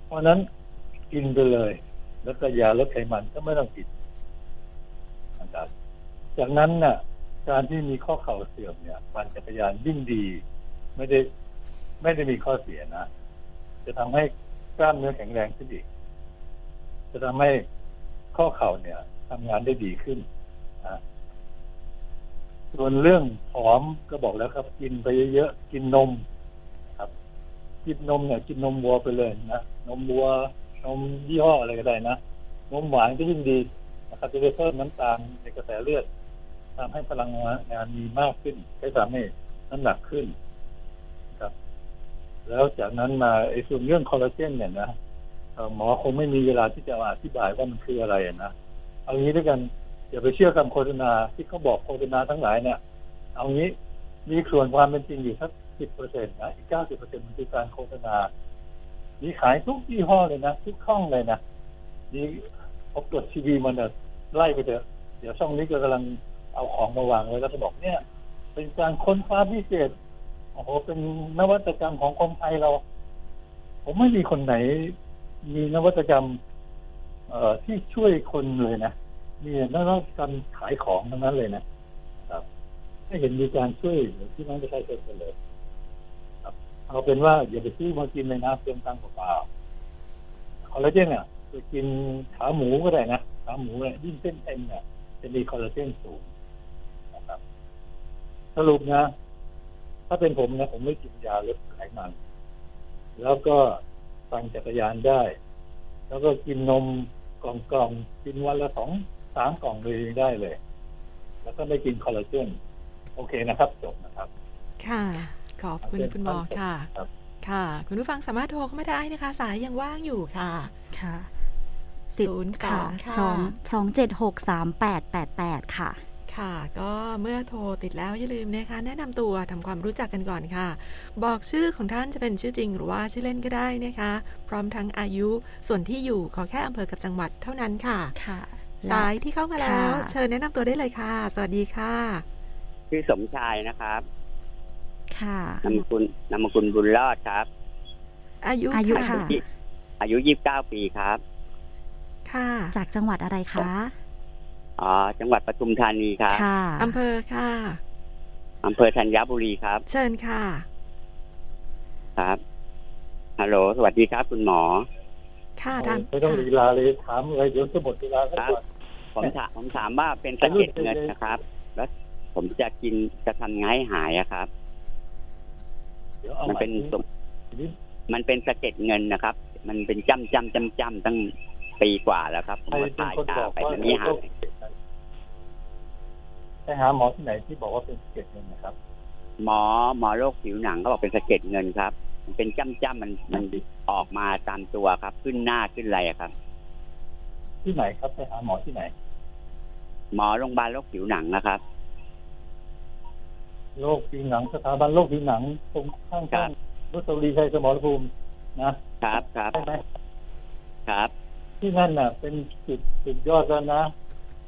เพราะนั้นกินไปเลย แล้วก็ยาลดไขมันก็ไม่ต้องกินนะครับจากนั้นน่ะ การที่มีข้อเข่าเสื่อมเนี่ยปั่นจักรยานยิ่งดี ไม่ได้ไม่ได้มีข้อเสียนะจะทำให้กล้ามเนื้อแข็งแรงขึ้นอีก จะทำให้ข้อเข่าเนี่ยทำงานได้ดีขึ้นส่วนเรื่องผอมก็บอกแล้วครับ กินไปเยอะๆกินนมครับ กินนมเนี่ย กินนมวัวไปเลยนะนมวัวนมยี่ห้ออะไรก็ได้นะนมหวานก็ยิ่งดีนะครับจะได้เพิ่มน้ำตาลในกระแสเลือดทำให้พลังงานมีมากขึ้นก็ทำให้น้ำหนักขึ้นครับ แล้วจากนั้นมาไอ้ส่วนเรื่องคอลลาเจนเนี่ยนะ หมอคงไม่มีเวลาที่จะอธิบายว่ามันคืออะไรนะเอางี้ด้วยกันอย่าไปเชื่อคำโฆษณาที่เขาบอกโฆษณาทั้งหลายเนี่ย เอางี้มีส่วนความเป็นจริงอยู่สักสิบเปอร์เซ็นต์นะอีกเก้าสิบเปอร์เซ็นต์มันคือการโฆษณา มีขายทุกยี่ห้อเลยนะทุกช่องเลยนะนี่พอกดทีวีมันเนี่ยไล่ไปเถอะเดี๋ยวช่องนี้ก็กำลังเอาของมาวางไว้แล้วก็บอกเนี่ย เป็นการค้นคว้าพิเศษโอ้โหเป็นนวัตกรรมของคนไทยเรา ผมไม่มีคนไหน มีนวัตกรรม เอ่อที่ช่วยคนเลยนะมีนวัตกรรมขายของทั้งนั้นเลยนะครับไม่เห็นมีการช่วยที่น้องประชาชนกันเลยครับ เอาเป็นว่าอย่าไปซื้อมากินเลยนะเติมตังค์เปล่าคอลลาเจนเนี่ยไปกินขาหมูก็ได้นะขาหมูเนี่ยยิ่งเส้นเอ็นเนี่ยจะมีคอลลาเจนสูงนะครับสรุปนะ ถ้าเป็นผมนะผมไม่กินยาลดไขมัน แล้วก็ ปั่นจักรยานได้ แล้วก็กินนมกล่องๆกินวันละสองสามกล่องเลยได้เลย แล้วก็ไม่กินคอลลาเจนโอเคนะครับ จบนะครับ ค่ะ ขอบคุณคุณหมอค่ะครับค่ะ คุณผู้ฟังสามารถโทรเข้ามาได้นะคะ สายยังว่างอยู่ค่ะ ค่ะสิบศูนย์สอค่ะงค่ะสองสองเจ็ดหกสามแปดแปดแปดค่ะ ค่ะ ก็เมื่อโทรติดแล้วอย่าลืมนะคะ แนะนำตัวทำความรู้จักกันก่อนค่ะ บอกชื่อของท่านจะเป็นชื่อจริง หรือว่าชื่อเล่นก็ได้นะคะ พร้อมทั้งอายุส่วนที่อยู่ขอแค่อำเภอกับจังหวัดเท่านั้นค่ะค่ะสายที่เข้ามาแล้วค่ะเชิญแนะนำตัวได้เลยค่ะ สวัสดีค่ะ ชื่อสมชายนะครับ ค่ะนามกุลนามกุลบุญรอดครับ อายุอายุค่ะ อายุยี่สิบเก้าปีครับ ค่ะ จากจังหวัดอะไรคะ อ๋อจังหวัดปทุมธานีครับค่ะอำเภอค่ะอำเภอธัญบุรีครับ เชิญค่ะ ครับฮัลโหลสวัสดีครับ คุณหมอ ค่ะทำไม่ต้องลีลาเลยถามอะไรเดี๋ยวจะหมดเวลาแล้วก่อนผมถามผมถามว่าเป็นสะเก็ดเงินนะครับ แล้วผมจะกินจะทำไงให้หายอะครับเดี๋ยวเอามันใหม่เป็นสมนิดมันเป็นสะเก็ดเงินนะครับ มันเป็นจ้ำจ้ำจ้ำจ้ำตั้งปีกว่าแล้วครับผมใครก็เป็นถ่ายคนตาบอกไปว่ามันไม่หาย ไปหาหมอที่ไหนที่บอกว่าเป็นเกล็ดเงินนะครับ หมอหมอโรคผิวหนังเขาบอกเป็นสะเก็ดเงินครับ มันเป็นจ้ำจ้ำมันมันออกมาตามตัวครับ ขึ้นหน้าขึ้นอะไรอะครับ ที่ไหนครับไปหาหมอที่ไหน หมอโรงพยาบาลโรคผิวหนังนะครับโรคผิวหนังสถาบันโรคผิวหนังตรงข้างครัข้างบรุตรีชัยสมรภูมินะครับครับใช่ไหมครับ ที่นั่นน่ะ เป็นจุดจุดยอดแล้วนะ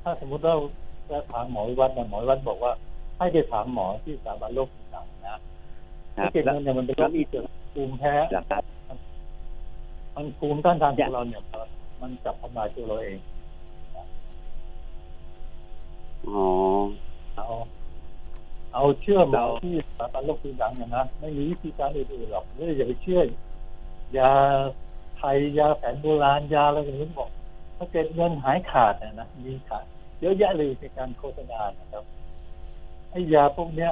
ถ้าสมมติว่าจะ ถามหมอวิวัฒน์นะหมอวิวัฒน์บอกว่า ให้ไปถามหมอที่สถาบันโรคผิวหนังนะครับเกล็ดแล้วเงินเนี่ยมันเป็นโรคที่เกิดภูมิแพ้แล้วครับมันภูมิต้านทานของเราเนี่ยมันจับทำลายตัวเราเองอ๋อเอาเอาเชื่อหมอที่สถาบันโรคผิวหนังเนี่ยนะไม่มีวิธีการอื่นๆหรอกไม่อย่าไปเชื่อยาไทยยาแผนโบราณยาอะไรอย่างนี้บอกถ้าเกิดเงินหายขาดเนี่ยนะมีขาด เยอะแยะเลยในการโฆษณานะครับไอ้ยาพวกเนี้ย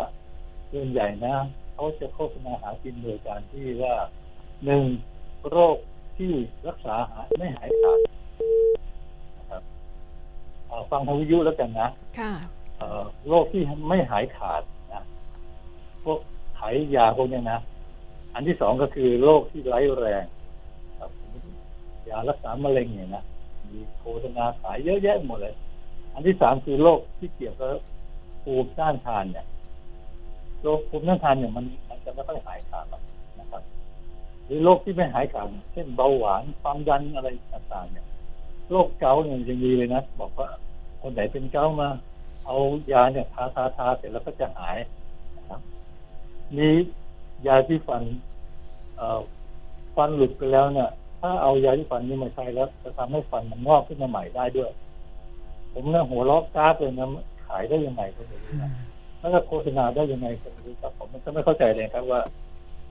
ส่วนใหญ่นะเขาจะโฆษณาหากินโดยการที่ว่าหนึ่งโรคที่รักษาหายไม่หายขาดนะครับเอาฟังทางวิทยุแล้วกันนะค่ะเอ่อโรคที่ไม่หายขาดนะพวกไขยาพวกเนี้ยนะอันที่สองก็คือโรคที่ไร้แรงครับยารักษามะเร็งเนี่ยนะมีโฆษณาขายเยอะแยะหมดเลย อันที่สามคือโรคที่เกี่ยวกับภูมิต้านทานเนี่ยโรคภูมิต้านทานเนี่ยมันมันจะไม่ค่อยหายขาดหรอกนะครับ หรือโรคที่ไม่หายขาดเช่นเบาหวานความดันอะไรต่างๆเนี่ยโรคเกาต์เนี่ยยังมีเลยนะบอกว่าคนไหนเป็นเกาต์มา เอายาเนี่ยทาทาทาเสร็จแล้วก็จะหายนะครับมียาที่ฟันฟันหลุดไปแล้วเนี่ย ถ้าเอายาที่ฟันนี้มาใช้แล้ว จะทำให้ฟันมันงอกขึ้นมาใหม่ได้ด้วย ผมเนี่ยหัวล็อกกราฟเลยนะขายได้ยังไงก็ไม่รู้นะแล้วก็โฆษณาได้ยังไงก็ไม่รู้ครับผมมันก็ไม่เข้าใจเลยครับว่า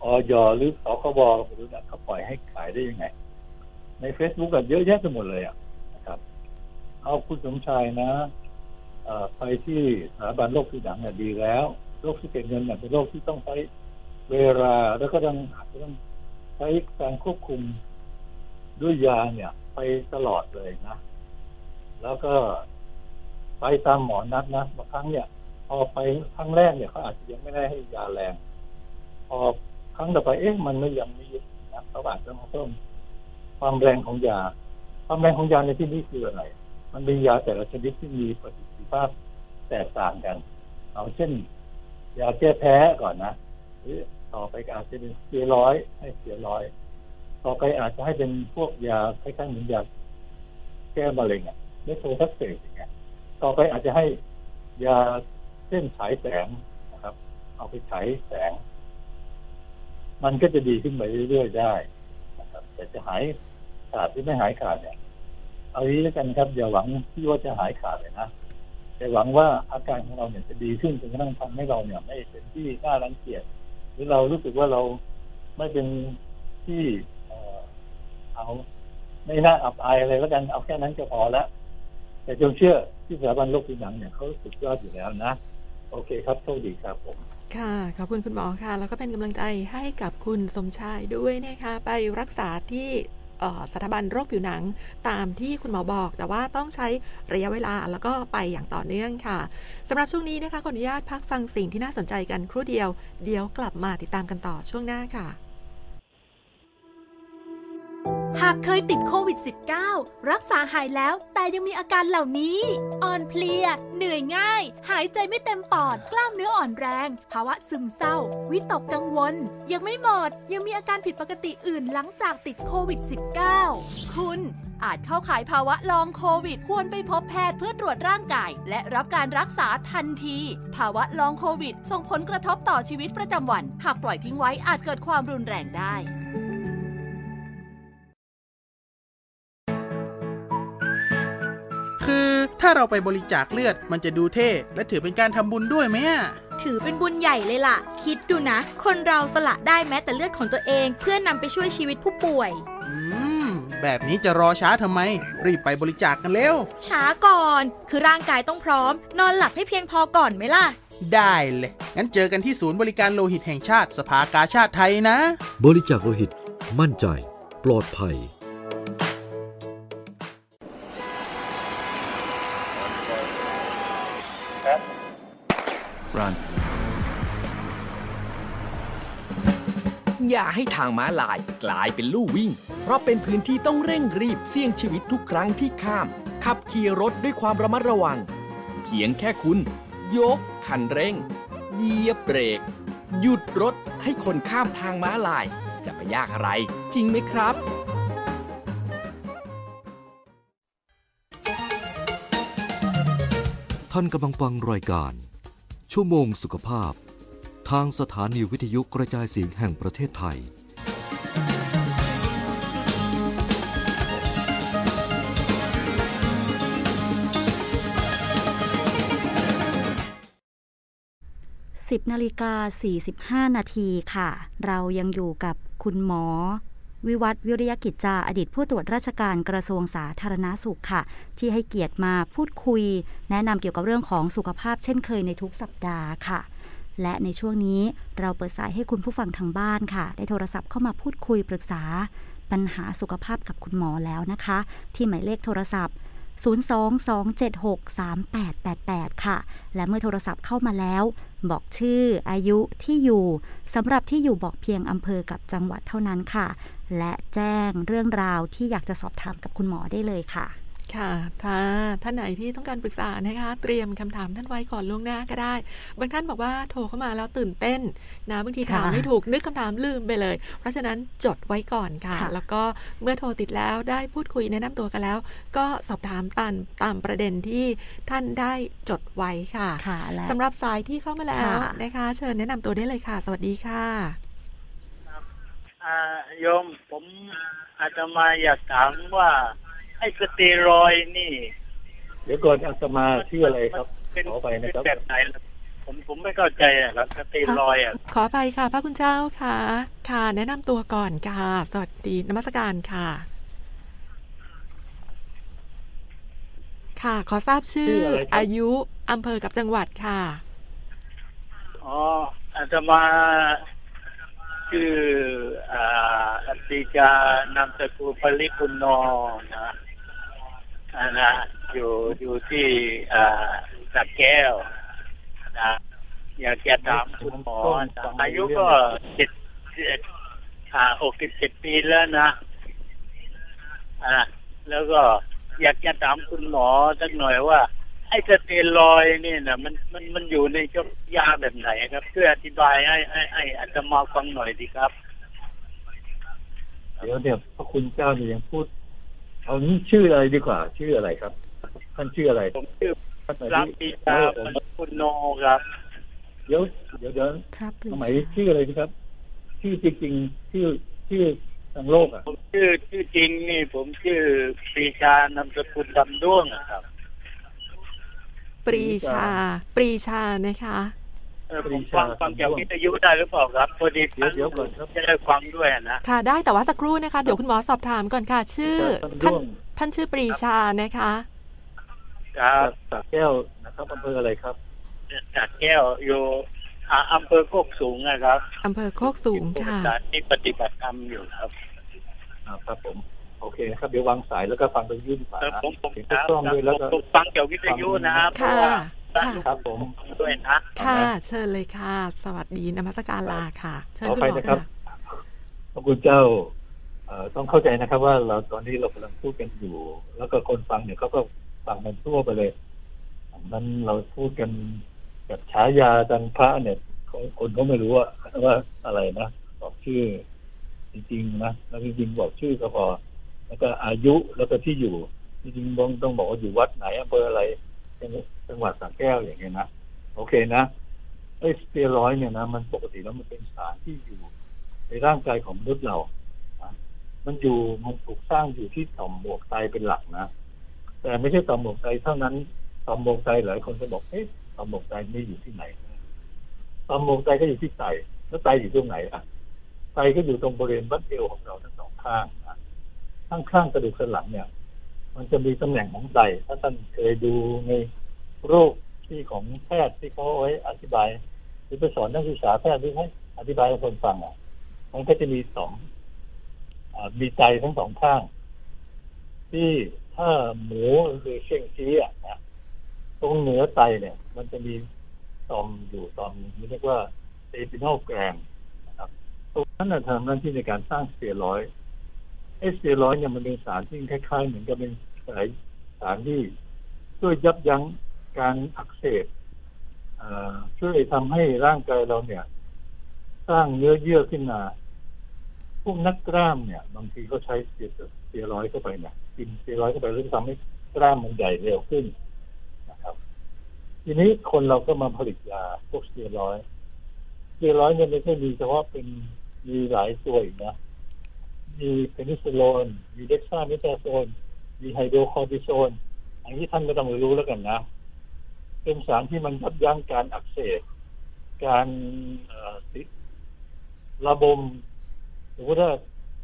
ออยหรือสคบก็ไม่รู้นะเขาปล่อยให้ขายได้ยังไง ในเฟซบุ๊กก็เยอะแยะไปหมดเลยอะนะครับ เอาคุณสมชายนะเอ่อไปที่สถาบันโรคผิวหนังเนี่ยดีแล้วโรคที่เก็บเงินเนี่ยเป็นโรคที่ต้องใช้เวลาแล้วก็ต้องอาจจะต้องใช้การควบคุมด้วยยาเนี่ย ไปตลอดเลยนะ แล้วก็ไปตามหมอนัดนะบางครั้งเนี่ย พอไปครั้งแรกเนี่ยเขาอาจจะยังไม่ได้ให้ยาแรง พอครั้งต่อไปเอ๊ะมันไม่ยังไม่ยุดนะเขาอาจจะมาเพิ่มความแรงของยา ความแรงของยาในที่นี้คืออะไร มันมียาแต่ละชนิดที่มีประสิทธิภาพแตกต่างกัน เอาเช่น ยาแก้แพ้ก่อนนะหรือต่อไปอาจจะเป็นสเตียรอยด์ให้สเตียรอยด์ ต่อไปอาจจะให้เป็นพวกยาคล้ายๆเหมือนยาแก้มะเร็งอะ methotrexate อย่างเงี้ยต่อไปอาจจะให้ยาเส้นฉายแสงนะครับ เอาไปฉายแสง มันก็จะดีขึ้นไปเรื่อยๆได้นะครับ แต่จะหายขาดหรือไม่หายขาดเนี่ยเอางี้แล้วกันครับอย่าหวังที่ว่าจะหายขาดเลยนะแต่หวังว่าอาการของเราเนี่ยจะดีขึ้นจนกระทั่งทำให้เราเนี่ย ไม่เป็นที่น่ารังเกียจหรือเรารู้สึกว่าเราไม่เป็นที่เอ่อเอาไม่น่าอับอายอะไรแล้วกันเอาแค่นั้นก็พอแล้ว แต่จงเชื่อที่สถาบันโรคผิวหนังเนี่ยเขาสุดยอดอยู่แล้วนะ โอเคครับโชคดีครับผม ค่ะ ขอบคุณคุณหมอค่ะ แล้วก็เป็นกำลังใจให้กับคุณสมชายด้วยนะคะไปรักษาที่สถาบันโรคผิวหนังตามที่คุณหมอบอก แต่ว่าต้องใช้ระยะเวลาแล้วก็ไปอย่างต่อเนื่องค่ะสำหรับช่วงนี้นะคะขออนุญาตพักฟังสิ่งที่น่าสนใจกันครู่เดียว เดี๋ยวกลับมาติดตามกันต่อช่วงหน้าค่ะ หากเคยติดโควิด -19 รักษาหายแล้วแต่ยังมีอาการเหล่านี้ อ่อนเพลีย เหนื่อยง่าย หายใจไม่เต็มปอด กล้ามเนื้ออ่อนแรง ภาวะซึมเศร้า วิตกกังวล ยังไม่หมด ยังมีอาการผิดปกติอื่นหลังจากติดโควิด -19 คุณอาจเข้าข่ายภาวะลองโควิด ควรไปพบแพทย์เพื่อตรวจร่างกาย และรับการรักษาทันที ภาวะลองโควิด ส่งผลกระทบต่อชีวิตประจำวัน หากปล่อยทิ้งไว้อาจเกิดความรุนแรงได้ คือ ถ้าเราไปบริจาคเลือดมันจะดูเท่ และถือเป็นการทำบุญด้วยไหมอะถือเป็นบุญใหญ่เลยล่ะ คิดดูนะ คนเราสละได้แม้แต่เลือดของตัวเอง เพื่อนำไปช่วยชีวิตผู้ป่วย อืม แบบนี้จะรอช้าทำไม รีบไปบริจาคกันเร็ว ช้าก่อน คือร่างกายต้องพร้อม นอนหลับให้เพียงพอก่อนไหมล่ะ ได้เลย งั้นเจอกันที่ศูนย์บริการโลหิตแห่งชาติสภากาชาติไทยนะ บริจาคโลหิต มั่นใจ ปลอดภัย อย่าให้ทางม้าลายกลายเป็นลู่วิ่ง เพราะเป็นพื้นที่ต้องเร่งรีบเสี่ยงชีวิตทุกครั้งที่ข้าม ขับขี่รถด้วยความระมัดระวัง เพียงแค่คุณ ยกคันเร่ง เหยียบเบรก หยุดรถให้คนข้ามทางม้าลาย จะไปยากอะไร จริงไหมครับท่านกำลังฟังรายการ ชั่วโมงสุขภาพ ทางสถานีวิทยุกระจายเสียงแห่งประเทศไทย 10นาฬิกา45 นาทีค่ะ เรายังอยู่กับคุณหมอ วิวัฒวิริยกิจจาอดีตผู้ตรวจราชการกระทรวงสาธารณาสุขค่ะ ที่ให้เกียรติมาพูดคุย แนะนำเกี่ยวกับเรื่องของสุขภาพเช่นเคยในทุกสัปดาห์ค่ะ และในช่วงนี้เราเปิดสายให้คุณผู้ฟังทางบ้านค่ะ ได้โทรศัพท์เข้ามาพูดคุยปรึกษาปัญหาสุขภาพกับคุณหมอแล้วนะคะ ที่หมายเลขโทรศัพท์ 022763888 ค่ะ และเมื่อโทรศัพท์เข้ามาแล้ว บอกชื่อ อายุที่อยู่สำหรับที่อยู่บอกเพียงอำเภอกับจังหวัดเท่านั้นค่ะ และแจ้งเรื่องราวที่อยากจะสอบถามกับคุณหมอได้เลยค่ะ ค่ะ ถ้าท่านไหนที่ต้องการปรึกษานะคะ เตรียมคำถามท่านไว้ก่อนล่วงหน้าก็ได้ บางท่านบอกว่าโทรเข้ามาแล้วตื่นเต้นนะบางทีถามค่ะไม่ถูกนึกคำถามลืมไปเลย เพราะฉะนั้นจดไว้ก่อนค่ะค่ะ แล้วก็เมื่อโทรติดแล้วได้พูดคุยแนะนำตัวกันแล้ว ก็สอบถามตามตามประเด็นที่ท่านได้จดไว้ค่ะค่ะและสำหรับสายที่เข้ามาแล้วค่ะนะคะ เชิญแนะนำตัวได้เลยค่ะ สวัสดีค่ะอ่าโยมผมอาตมาอยากถามว่า ไอ้สเตียรอยด์นี่ เดี๋ยวก่อนอาตมาชื่ออะไรครับเป็นขอไปนะครับแบบไหนล่ะผมผมไม่เข้าใจอะครับสเตียรอยด์อะขอไปค่ะ พระคุณเจ้าค่ะ ค่ะ แนะนำตัวก่อนค่ะ สวัสดีนมัสการค่ะ ค่ะ ขอทราบชื่อชื่ออะไรครับอายุอำเภอกับจังหวัดค่ะอ๋ออาตมาชื่ออ่าอติจานามสกุลปริปุณโนนะอ่า นะอยู่อยู่ที่อ่าสักแก้วนะอยากจะถามคุณหมอนะอายุก็เจ็ดเจ็ดอ่าหกสิบเจ็ดปีแล้วนะอ่าแล้วก็อยากจะถามคุณหมอสักหน่อยว่า ไอ้สเตียรอยด์นี่นะมันมันมันอยู่ในเจ้ายาแบบไหนครับช่วยอธิบายให้ให้ให้อาตมาฟังหน่อยดีครับ เดี๋ยวเนี่ยพระคุณเจ้าเนี่ยยังพูด เอานี้ชื่ออะไรดีกว่า ชื่ออะไรครับ ท่านชื่ออะไรผมชื่อท่านไหนรักที่ปีตาปคุณโนครับเดี๋ยวเดี๋ยวเดี๋ยวครับปรึกสษามัยชื่ออะไรนะครับ ชื่อจริงๆชื่อชื่อทางโลกอะผมชื่อชื่อจริงนี่ ผมชื่อปรีชานามสกุลดำด้วงอะครับ ปรีชา ปรีชานะคะ เออผมฟังฟังจากวิทยุได้หรือเปล่าครับพอดีเดี๋ยวเดี๋ยวก่อนครับจะได้ฟังด้วยนะค่ะ ได้แต่ว่าสักครู่นะคะ เดี๋ยวคุณหมอสอบถามก่อนค่ะ ชื่อท่านท่านด้วงท่านชื่อปรีชานะคะครับสระแก้วนะครับอำเภออะไรครับจากแก้วอยู่อ่าอำเภอโคกสูงนะครับอำเภอโคกสูงค่ะสถานที่ปฏิบัติธรรมอยู่ครับอ่าครับผมโอเคนะครับเดี๋ยววางสายแล้วก็ฟังไปยื่นสายเออผมผมเสียงครับกล้องด้วยแล้วก็ผมฟังจากวิทยุนะครับเพค่ะราะว่าค่ะครับผมด้วยนะค่ะ เชิญเลยค่ะ สวัสดีนมัสการลาค่ะ เชิญขอคุณไปหมอนะครับค่ะพระคุณเจ้าเอ่อต้องเข้าใจนะครับ ว่าเราตอนนี้เรากำลังพูดกันอยู่ แล้วก็คนฟังเนี่ยเขาก็ฟังกันทั่วไปเลยนั้นเราพูดกันแบบฉายาจันพระเนี่ยคนคนเขาไม่รู้ว่าว่าอะไรนะบอกชื่อ จริงๆนะแล้วจริงๆบอกชื่อก็พอแล้วก็อายุแล้วก็ที่อยู่ จริงๆต้องต้องบอกว่าอยู่วัดไหนอำเภออะไร จังหวัดสระแก้วอย่างเงี้ยนะโอเคนะไอ้สเตียรอยเนี่ยนะมันปกติแล้วมันเป็นสารที่อยู่ ในร่างกายของมนุษย์เรานะมันอยู่มันถูกสร้างอยู่ที่ต่อมหมวกไตเป็นหลักนะ แต่ไม่ใช่ต่อมหมวกไตเท่านั้นต่อมหมวกไตหลายคนจะบอกเอ๊ะต่อมหมวกไตไม่อยู่ที่ไหนต่อมหมวกไตก็อยู่ที่ไตแล้วไตอยู่ตรงไหนอะไตก็อยู่ตรงบริเวณบั้นเอวของเราทั้งสองข้างนะข้างข้างๆกระดูกสันหลังเนี่ย มันจะมีตำแหน่งของไตถ้าท่านเคยดูในโรคที่ของแพทย์ที่เขาเอาไว้อธิบายหรือไปสอนนักศึกษาแพทย์หรือให้อธิบายให้คนฟังอะ มันก็จะมีสองอมีไตทั้งสองข้าง ที่ถ้าหมูหรือเซ่งจี๊อะตรงเหนือไตเนี่ย มันจะมีต่อมอยู่ต่อมเรียกว่า adrenal gland นะครับตรงนั้นทำหน้าที่ในการสร้างสเตียรอยด์ ไอสเตียรอยด์เนี่ยมันเป็นสารที่คล้ายๆ เหมือนกับเป็นสายสารที่ช่วยยับยั้งการอักเสบอ่าช่วยทำให้ร่างกายเราเนี่ย สร้างเนื้อเยื่อขึ้นมาพวกนักกล้ามเนี่ย บางทีเขาใช้สเตียรอยด์เข้าไปเนี่ยกินสเตียรอยด์เข้าไปแล้วทำให้กล้ามมันใหญ่เร็วขึ้นนะครับ ทีนี้คนเราก็มาผลิตยาพวกสเตียรอยด์สเตียรอยด์เนี่ยไม่ใช่มีเฉพาะเป็นมีหลายตัวอีกนะ มี prednisolone มี dexamethasone มีไฮโดรคอร์ติโซน อันนี้ท่านก็ต้องรู้แล้วกันนะ เป็นสารที่มันยับยั้งการอักเสบ การติดระบมหรือว่า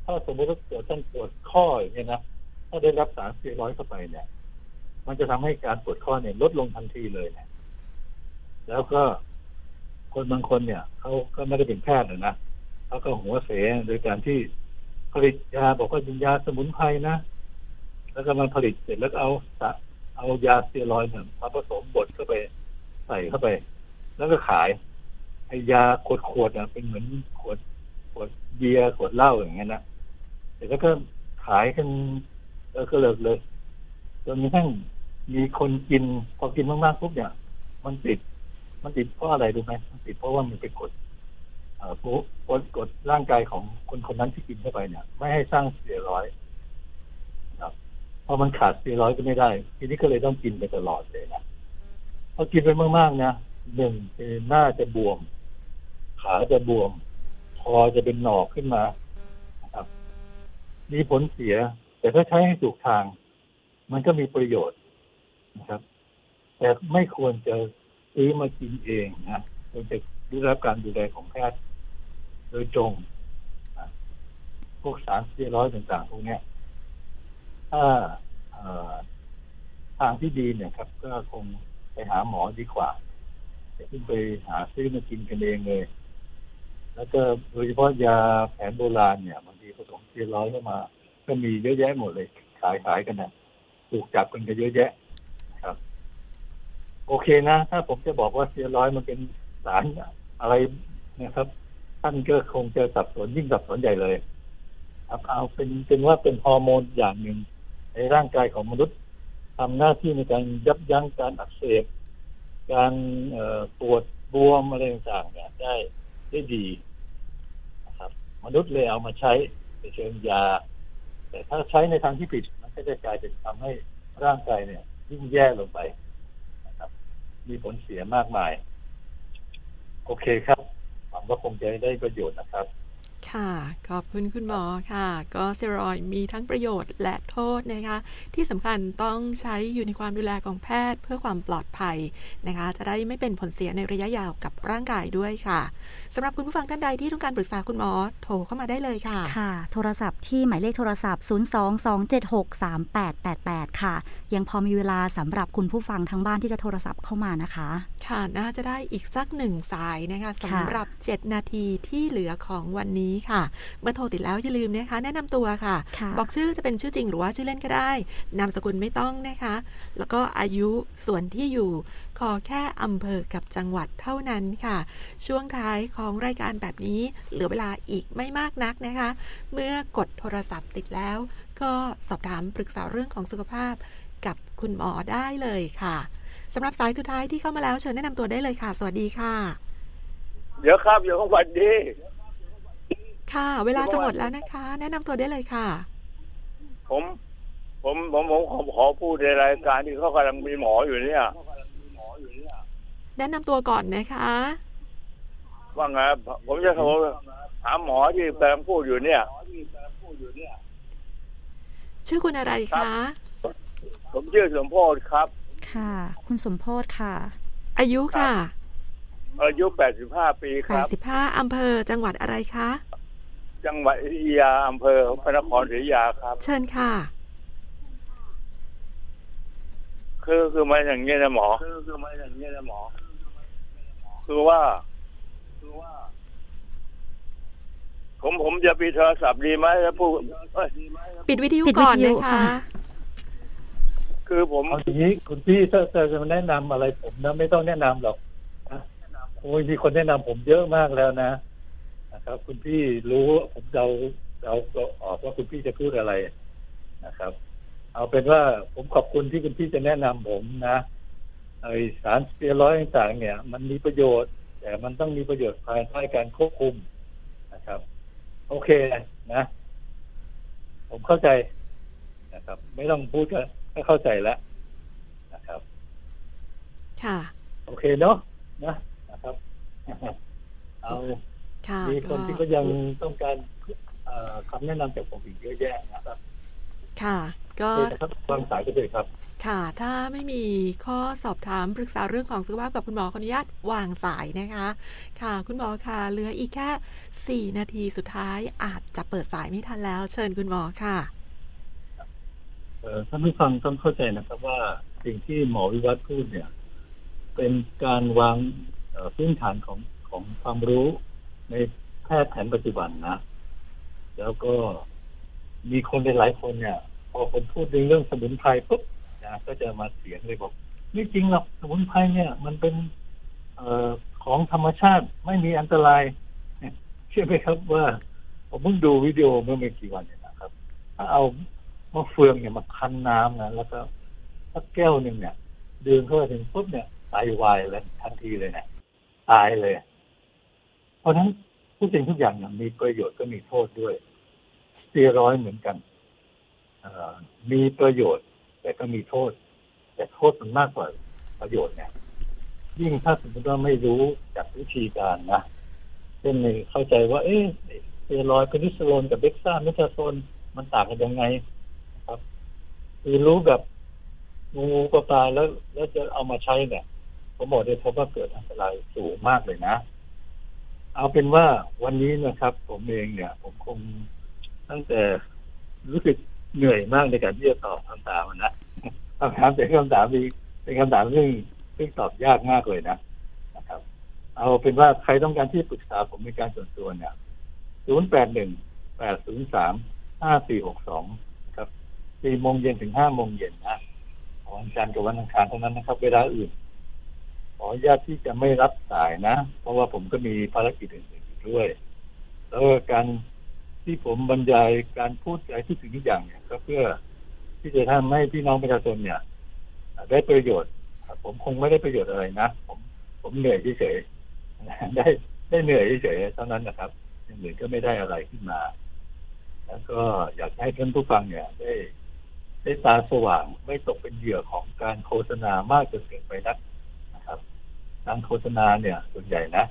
ถ้าสมมติว่าเกิดท่านปวดข้ออย่างเงี้ยนะ ถ้าได้รับสารสเตียรอยด์เข้าไปเนี่ย มันจะทำให้การปวดข้อเนี่ยลดลงทันทีเลยเนี่ย แล้วก็คนบางคนเนี่ยเขาก็ไม่ได้เป็นแพทย์นะเขาก็หัวเสียโดยการที่ ผลิตยาบอกว่าเป็นยาสมุนไพรนะ แล้วก็มันผลิตเสร็จแล้วเอาสะเอายาสเตียรอยเนี่ยมาผสมบดเข้าไปใส่เข้าไป แล้วก็ขายไอยาขวดขวดอะเป็นเหมือนขวดขวดเบียร์ขวดเหล้าอย่างเงี้ยนะแต่แล้วก็ขายกันเออก็เลิกเลยจนกระทั่งมีคนกินพอกินมากๆปุ๊บเนี่ย มันติด มันติดเพราะอะไรรู้ไหมมันติดเพราะว่ามันไปกด กดกดร่างกายของคนคนนั้นที่กินเข้าไปเนี่ย ไม่ให้สร้างสเตียรอยนะครับพอมันขาดสเตียรอยก็ไม่ได้ ทีนี้ก็เลยต้องกินไปตลอดเลยนะพอกินไปมากๆนะหนึ่งคือหน้าจะบวม ขาจะบวม คอจะเป็นหนอกขึ้นมาครับมีผลเสีย แต่ถ้าใช้ให้ถูกทาง มันก็มีประโยชน์นะครับ แต่ไม่ควรจะซื้อมากินเองนะควรจะได้รับการดูแลของแพทย์ โดยตรง พวกสารเตียร้อยต่างๆ พวกนี้ถ้าทางที่ดีเนี่ยครับ ก็คงไปหาหมอดีกว่าอย่าเพิ่งไปหาซื้อมากินกันเองเลย แล้วก็โดยเฉพาะยาแผนโบราณเนี่ยบางทีผสมเตียร้อยเข้ามา ก็มีเยอะแยะหมดเลย ขายขายกันนะถูกจับกันก็เยอะแยะครับ โอเคนะ ถ้าผมจะบอกว่าเตียร้อยมันเป็นสารอะไรนะครับ ท่านก็คงจะสับสนยิ่งสับสนใหญ่เลยครับเอาเป็นเป็นว่าเป็นฮอร์โมนอย่างหนึ่ง ในร่างกายของมนุษย์ทำหน้าที่ในการยับยั้งการอักเสบการปวดบวมอะไรต่างๆเนี่ยได้ได้ดีนะครับ มนุษย์เลยเอามาใช้ในเชิงยา แต่ถ้าใช้ในทางที่ผิดมันก็จะกลายเป็นทำให้ร่างกายเนี่ย ยิ่งแย่ลงไปนะครับ มีผลเสียมากมาย โอเคครับ งว่าคงจะได้ประโยชน์นะครับ ค่ะ ขอบคุณคุณหมอค่ะ ก็สเตียรอยด์มีทั้งประโยชน์และโทษนะคะ ที่สำคัญต้องใช้อยู่ในความดูแลของแพทย์เพื่อความปลอดภัยนะคะ จะได้ไม่เป็นผลเสียในระยะยาวกับร่างกายด้วยค่ะสำหรับคุณผู้ฟังท่านใดที่ต้องการปรึกษาคุณหมอโทรเข้ามาได้เลยค่ะ ค่ะ โทรศัพท์ที่หมายเลขโทรศัพท์ 022763888 ค่ะ ยังพอมีเวลาสำหรับคุณผู้ฟังทั้งบ้านที่จะโทรศัพท์เข้ามานะคะ ค่ะน่าจะได้อีกสักหนึ่งสายนะคะสำหรับ 7 นาทีที่เหลือของวันนี้ค่ะ เมื่อโทรติดแล้วอย่าลืมนะคะ แนะนำตัวค่ะค่ะ บอกชื่อจะเป็นชื่อจริงหรือว่าชื่อเล่นก็ได้ นามสกุลไม่ต้องนะคะ แล้วก็อายุส่วนที่อยู่ ขอแค่อำเภอกับจังหวัดเท่านั้นค่ะ ช่วงท้ายของรายการแบบนี้ เหลือเวลาอีกไม่มากนักนะคะ เมื่อกดโทรศัพท์ติดแล้ว ก็สอบถามปรึกษาเรื่องของสุขภาพกับคุณหมอได้เลยค่ะสำหรับสายสุดท้ายที่เข้ามาแล้วเชิญแนะนำตัวได้เลยค่ะ สวัสดีค่ะ เดี๋ยวครับ เดี๋ยวสวัสดี ค่ะ เวลาจะหมดแล้วนะคะ แนะนำตัวได้เลยค่ะ ผม ผมผมผมขอขอพูดในรายการที่เขากำลังมีหมออยู่เนี่ยแนะนำตัวก่อนนะคะว่าไงผมจะโทรหาหมอที่กำลังพูดอยู่เนี่ย ชื่อคุณอะไรคะผมชื่อสมโพธครับ ค่ะ คุณสมโพศค่ะ อายุค่ะ อายุ 85 ปีครับ 85อำเภอจังหวัดอะไรคะ จังหวัดอยุธยาอำเภอพระนครศรีอยุธยาครับ เชิญค่ะ คือคือมันอย่างเงี้ยนะหมอ คือคือมันอย่างเงี้ยนะหมอ คือว่า คือว่า ผมผมจะปีโทรศัพท์ดีไหมแล้วพูดเอ้ยปิดวิทยุปิดก่อนวิทยุนะคะ ค่ะ คือผม เอาอย่างนี้คุณพี่ถ้าถ้าจะมาแนะนำอะไรผมนะไม่ต้องแนะนำหรอกนะโอ้ยมีคนแนะนำผมเยอะมากแล้วนะ นะครับ คุณพี่รู้ผมเดาเดาออกว่าคุณพี่จะพูดอะไรนะครับ เอาเป็นว่าผมขอบคุณที่คุณพี่จะแนะนำผมนะไอสารสเตียรอยด์ต่างๆ เนี่ย มันมีประโยชน์ แต่มันต้องมีประโยชน์ภายใต้การควบคุมนะครับ โอเคนะ ผมเข้าใจนะครับ ไม่ต้องพูดก็ก็เข้าใจแล้วนะครับ ค่ะ โอเคเนาะนะนะครับ เอาค่ะ มีคนก็ที่ก็ยังต้องการเอ่อคำแนะนำจากผมอีกเยอะแยะนะครับ ค่ะ ก็โอเคนะครับวางสายก็เลยครับ ค่ะ ถ้าไม่มีข้อสอบถามปรึกษาเรื่องของสุขภาพกับคุณหมอขออนุญาตวางสายนะคะ ค่ะ คุณหมอค่ะเหลืออีกแค่ 4 นาทีสุดท้ายอาจจะเปิดสายไม่ทันแล้ว เชิญคุณหมอค่ะเอ่อท่านผู้ฟังต้องเข้าใจนะครับว่าสิ่งที่หมอวิวัฒน์พูดเนี่ย เป็นการวางเอ่อพื้นฐานของของความรู้ ในแพทย์แผนปัจจุบันนะ แล้วก็มีคนหลายๆคนเนี่ย พอผมพูดในเรื่องสมุนไพรปุ๊บนะก็จะมาเสียงเลยบอกไม่จริงหรอกสมุนไพรเนี่ย มันเป็นเออของธรรมชาติไม่มีอันตรายเนี่ยเชื่อไหมครับว่าผมเพิ่งดูวิดีโอเมื่อไม่กี่วันเนี่ยนะครับถ้าเอามะเฟืองเนี่ยมาคั้นน้ำนะแล้วก็สักแก้วหนึ่งเนี่ย ดื่มเข้าไปถึงปุ๊บเนี่ยไตวายเลยทันทีเลยเนี่ยตายเลย เพราะฉะนั้นทุกสิ่งทุกอย่างมีประโยชน์ก็มีโทษด้วยสเตียรอยด์เหมือนกันมีประโยชน์ แต่ก็มีโทษ แต่โทษมันมากกว่าประโยชน์เนี่ยยิ่งถ้าสมมติว่าไม่รู้จากวิธีการนะเช่นไม่เข้าใจว่า เอ๊ะสเตียรอยด์ prednisolone กับ dexamethasone มันต่างกันยังไงครับคือรู้แบบงูงูปลาปลาแล้วแล้วจะเอามาใช้เนี่ยผมบอกได้พบว่าเกิดอันตรายสูงมากเลยนะ เอาเป็นว่าวันนี้นะครับ ผมเองเนี่ย ผมคงตั้งแต่รู้สึกเหนื่อยมากในการที่จะตอบคำถามนะคำถามแต่คำถามมีเป็นคำถามซึ่งซึ่งตอบยากมากเลยนะนะครับ เอาเป็นว่าใครต้องการที่ปรึกษาผมในการส่วนตัวเนี่ยศูนย์แปดหนึ่งแปดศูนย์สามห้าสี่หกสองครับสี่โมงเย็นถึงห้าโมงเย็นนะวันจันทร์กับวันอังคารเท่านั้นนะครับ เวลาอื่น ออนุญาตที่จะไม่รับสายนะ เพราะว่าผมก็มีภารกิจอื่นๆอยู่ด้วย แล้วการที่ผมบรรยายการพูดอะไรทุกสิ่งทุกอย่างเนี่ยก็เพื่อที่จะทำให้พี่น้องประชาชนเนี่ย ได้ประโยชน์ ผมคงไม่ได้ประโยชน์อะไรนะ ผมผมเหนื่อยเฉยๆได้ได้เหนื่อยเฉยๆเท่านั้นนะครับอย่างอื่นก็ไม่ได้อะไรขึ้นมา แล้วก็อยากให้ท่านผู้ฟังเนี่ย ได้ ได้ตาสว่างไม่ตกเป็นเหยื่อของการโฆษณามากจนเกินไปนักนะ การโฆษณาเนี่ย ส่วนใหญ่นะ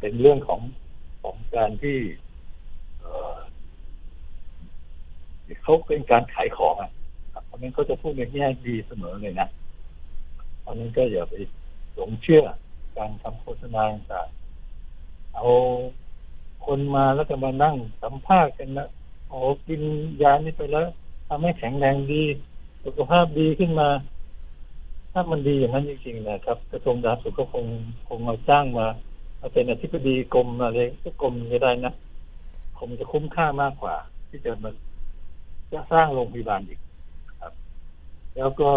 เป็นเรื่องของของการที่เเขาเป็นการขายของอะเพราะงั้นเขาจะพูดในแง่ดีเสมอเลยนะเพราะนั้นก็อย่าไปหลงเชื่อการทำโฆษณาต่างเอาคนมาแล้วก็มานั่งสัมภาษณ์กันนะโอ้กินยานี้ไปแล้วทำให้แข็งแรงดี สุขภาพดีขึ้นมา ถ้ามันดีอย่างนั้นจริงๆนะครับกระทรวงสาธารณสุขก็คงคงเอาจ้างมามาเป็นอธิบดีกรมอะไรก็กรมไม่ได้นะคงจะคุ้มค่ามากกว่า ที่จะมาจะสร้างโรงพยาบาลอีกครับ แล้วก็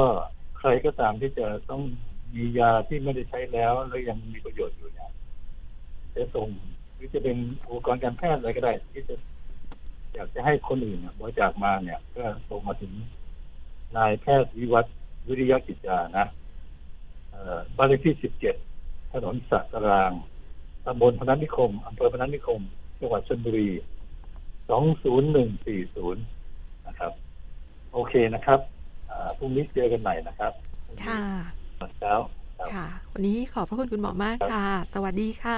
ใครก็ตามที่จะต้องมียาที่ไม่ได้ใช้แล้วแล้วยังมีประโยชน์อยู่เนี่ยจะส่งหรือจะเป็นอุปกรณ์การแพทย์อะไรก็ได้ ที่จะอยากจะให้คนอื่นเนี่ยบริจาคมาเนี่ย ก็ส่งมาถึงนายแพทย์วิวัฒน์ วิริยกิจจานะเอ่อบ้านเลขที่สิบเจ็ดถนนสักรางตำบลพนัสนิคมอำเภอพนัสนิคม จังหวัดชลบุรีสองศูนย์หนึ่งสี่ศูนย์นะครับ โอเคนะครับอ่าพรุ่งนี้เจอกันใหม่นะครับค่ะตอนเช้า ครับค่ะ วันนี้ขอบพระคุณคุณหมอมากค่ะ สวัสดีค่ะ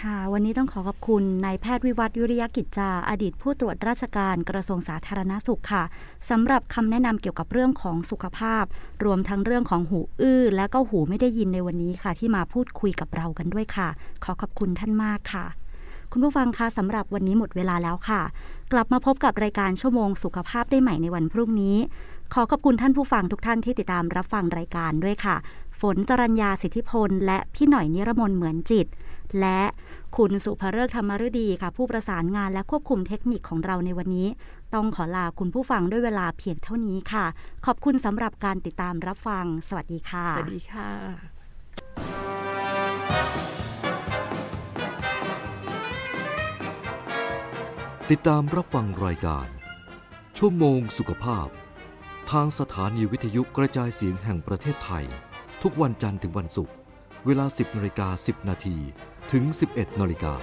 ค่ะ วันนี้ต้องขอขอบคุณนายแพทย์วิวัฒน์ยุริยกิจจา อดีตผู้ตรวจราชการกระทรวงสาธารณสุขค่ะสำหรับคำแนะนำเกี่ยวกับเรื่องของสุขภาพ รวมทั้งเรื่องของหูอื้อ และก็หูไม่ได้ยินในวันนี้ค่ะ ที่มาพูดคุยกับเรากันด้วยค่ะ ขอขอบคุณท่านมากค่ะคุณผู้ฟังคะสำหรับวันนี้หมดเวลาแล้วค่ะ กลับมาพบกับรายการชั่วโมงสุขภาพได้ใหม่ในวันพรุ่งนี้ ขอขอบคุณท่านผู้ฟังทุกท่านที่ติดตามรับฟังรายการด้วยค่ะ ฝนจรัญญาสิทธิพล และพี่หน่อยนิรมนเหมือนจิต และคุณสุภเริกธรรมฤดีค่ะ ผู้ประสานงานและควบคุมเทคนิคของเราในวันนี้ ต้องขอลาคุณผู้ฟังด้วยเวลาเพียงเท่านี้ค่ะ ขอบคุณสำหรับการติดตามรับฟัง สวัสดีค่ะ สวัสดีค่ะ ติดตามรับฟังรายการ ชั่วโมงสุขภาพ ทางสถานีวิทยุกระจายเสียงแห่งประเทศไทย ทุกวันจันทร์ถึงวันศุกร์ เวลา 10นาฬิกา10 นาที ถึง 11นาฬิกา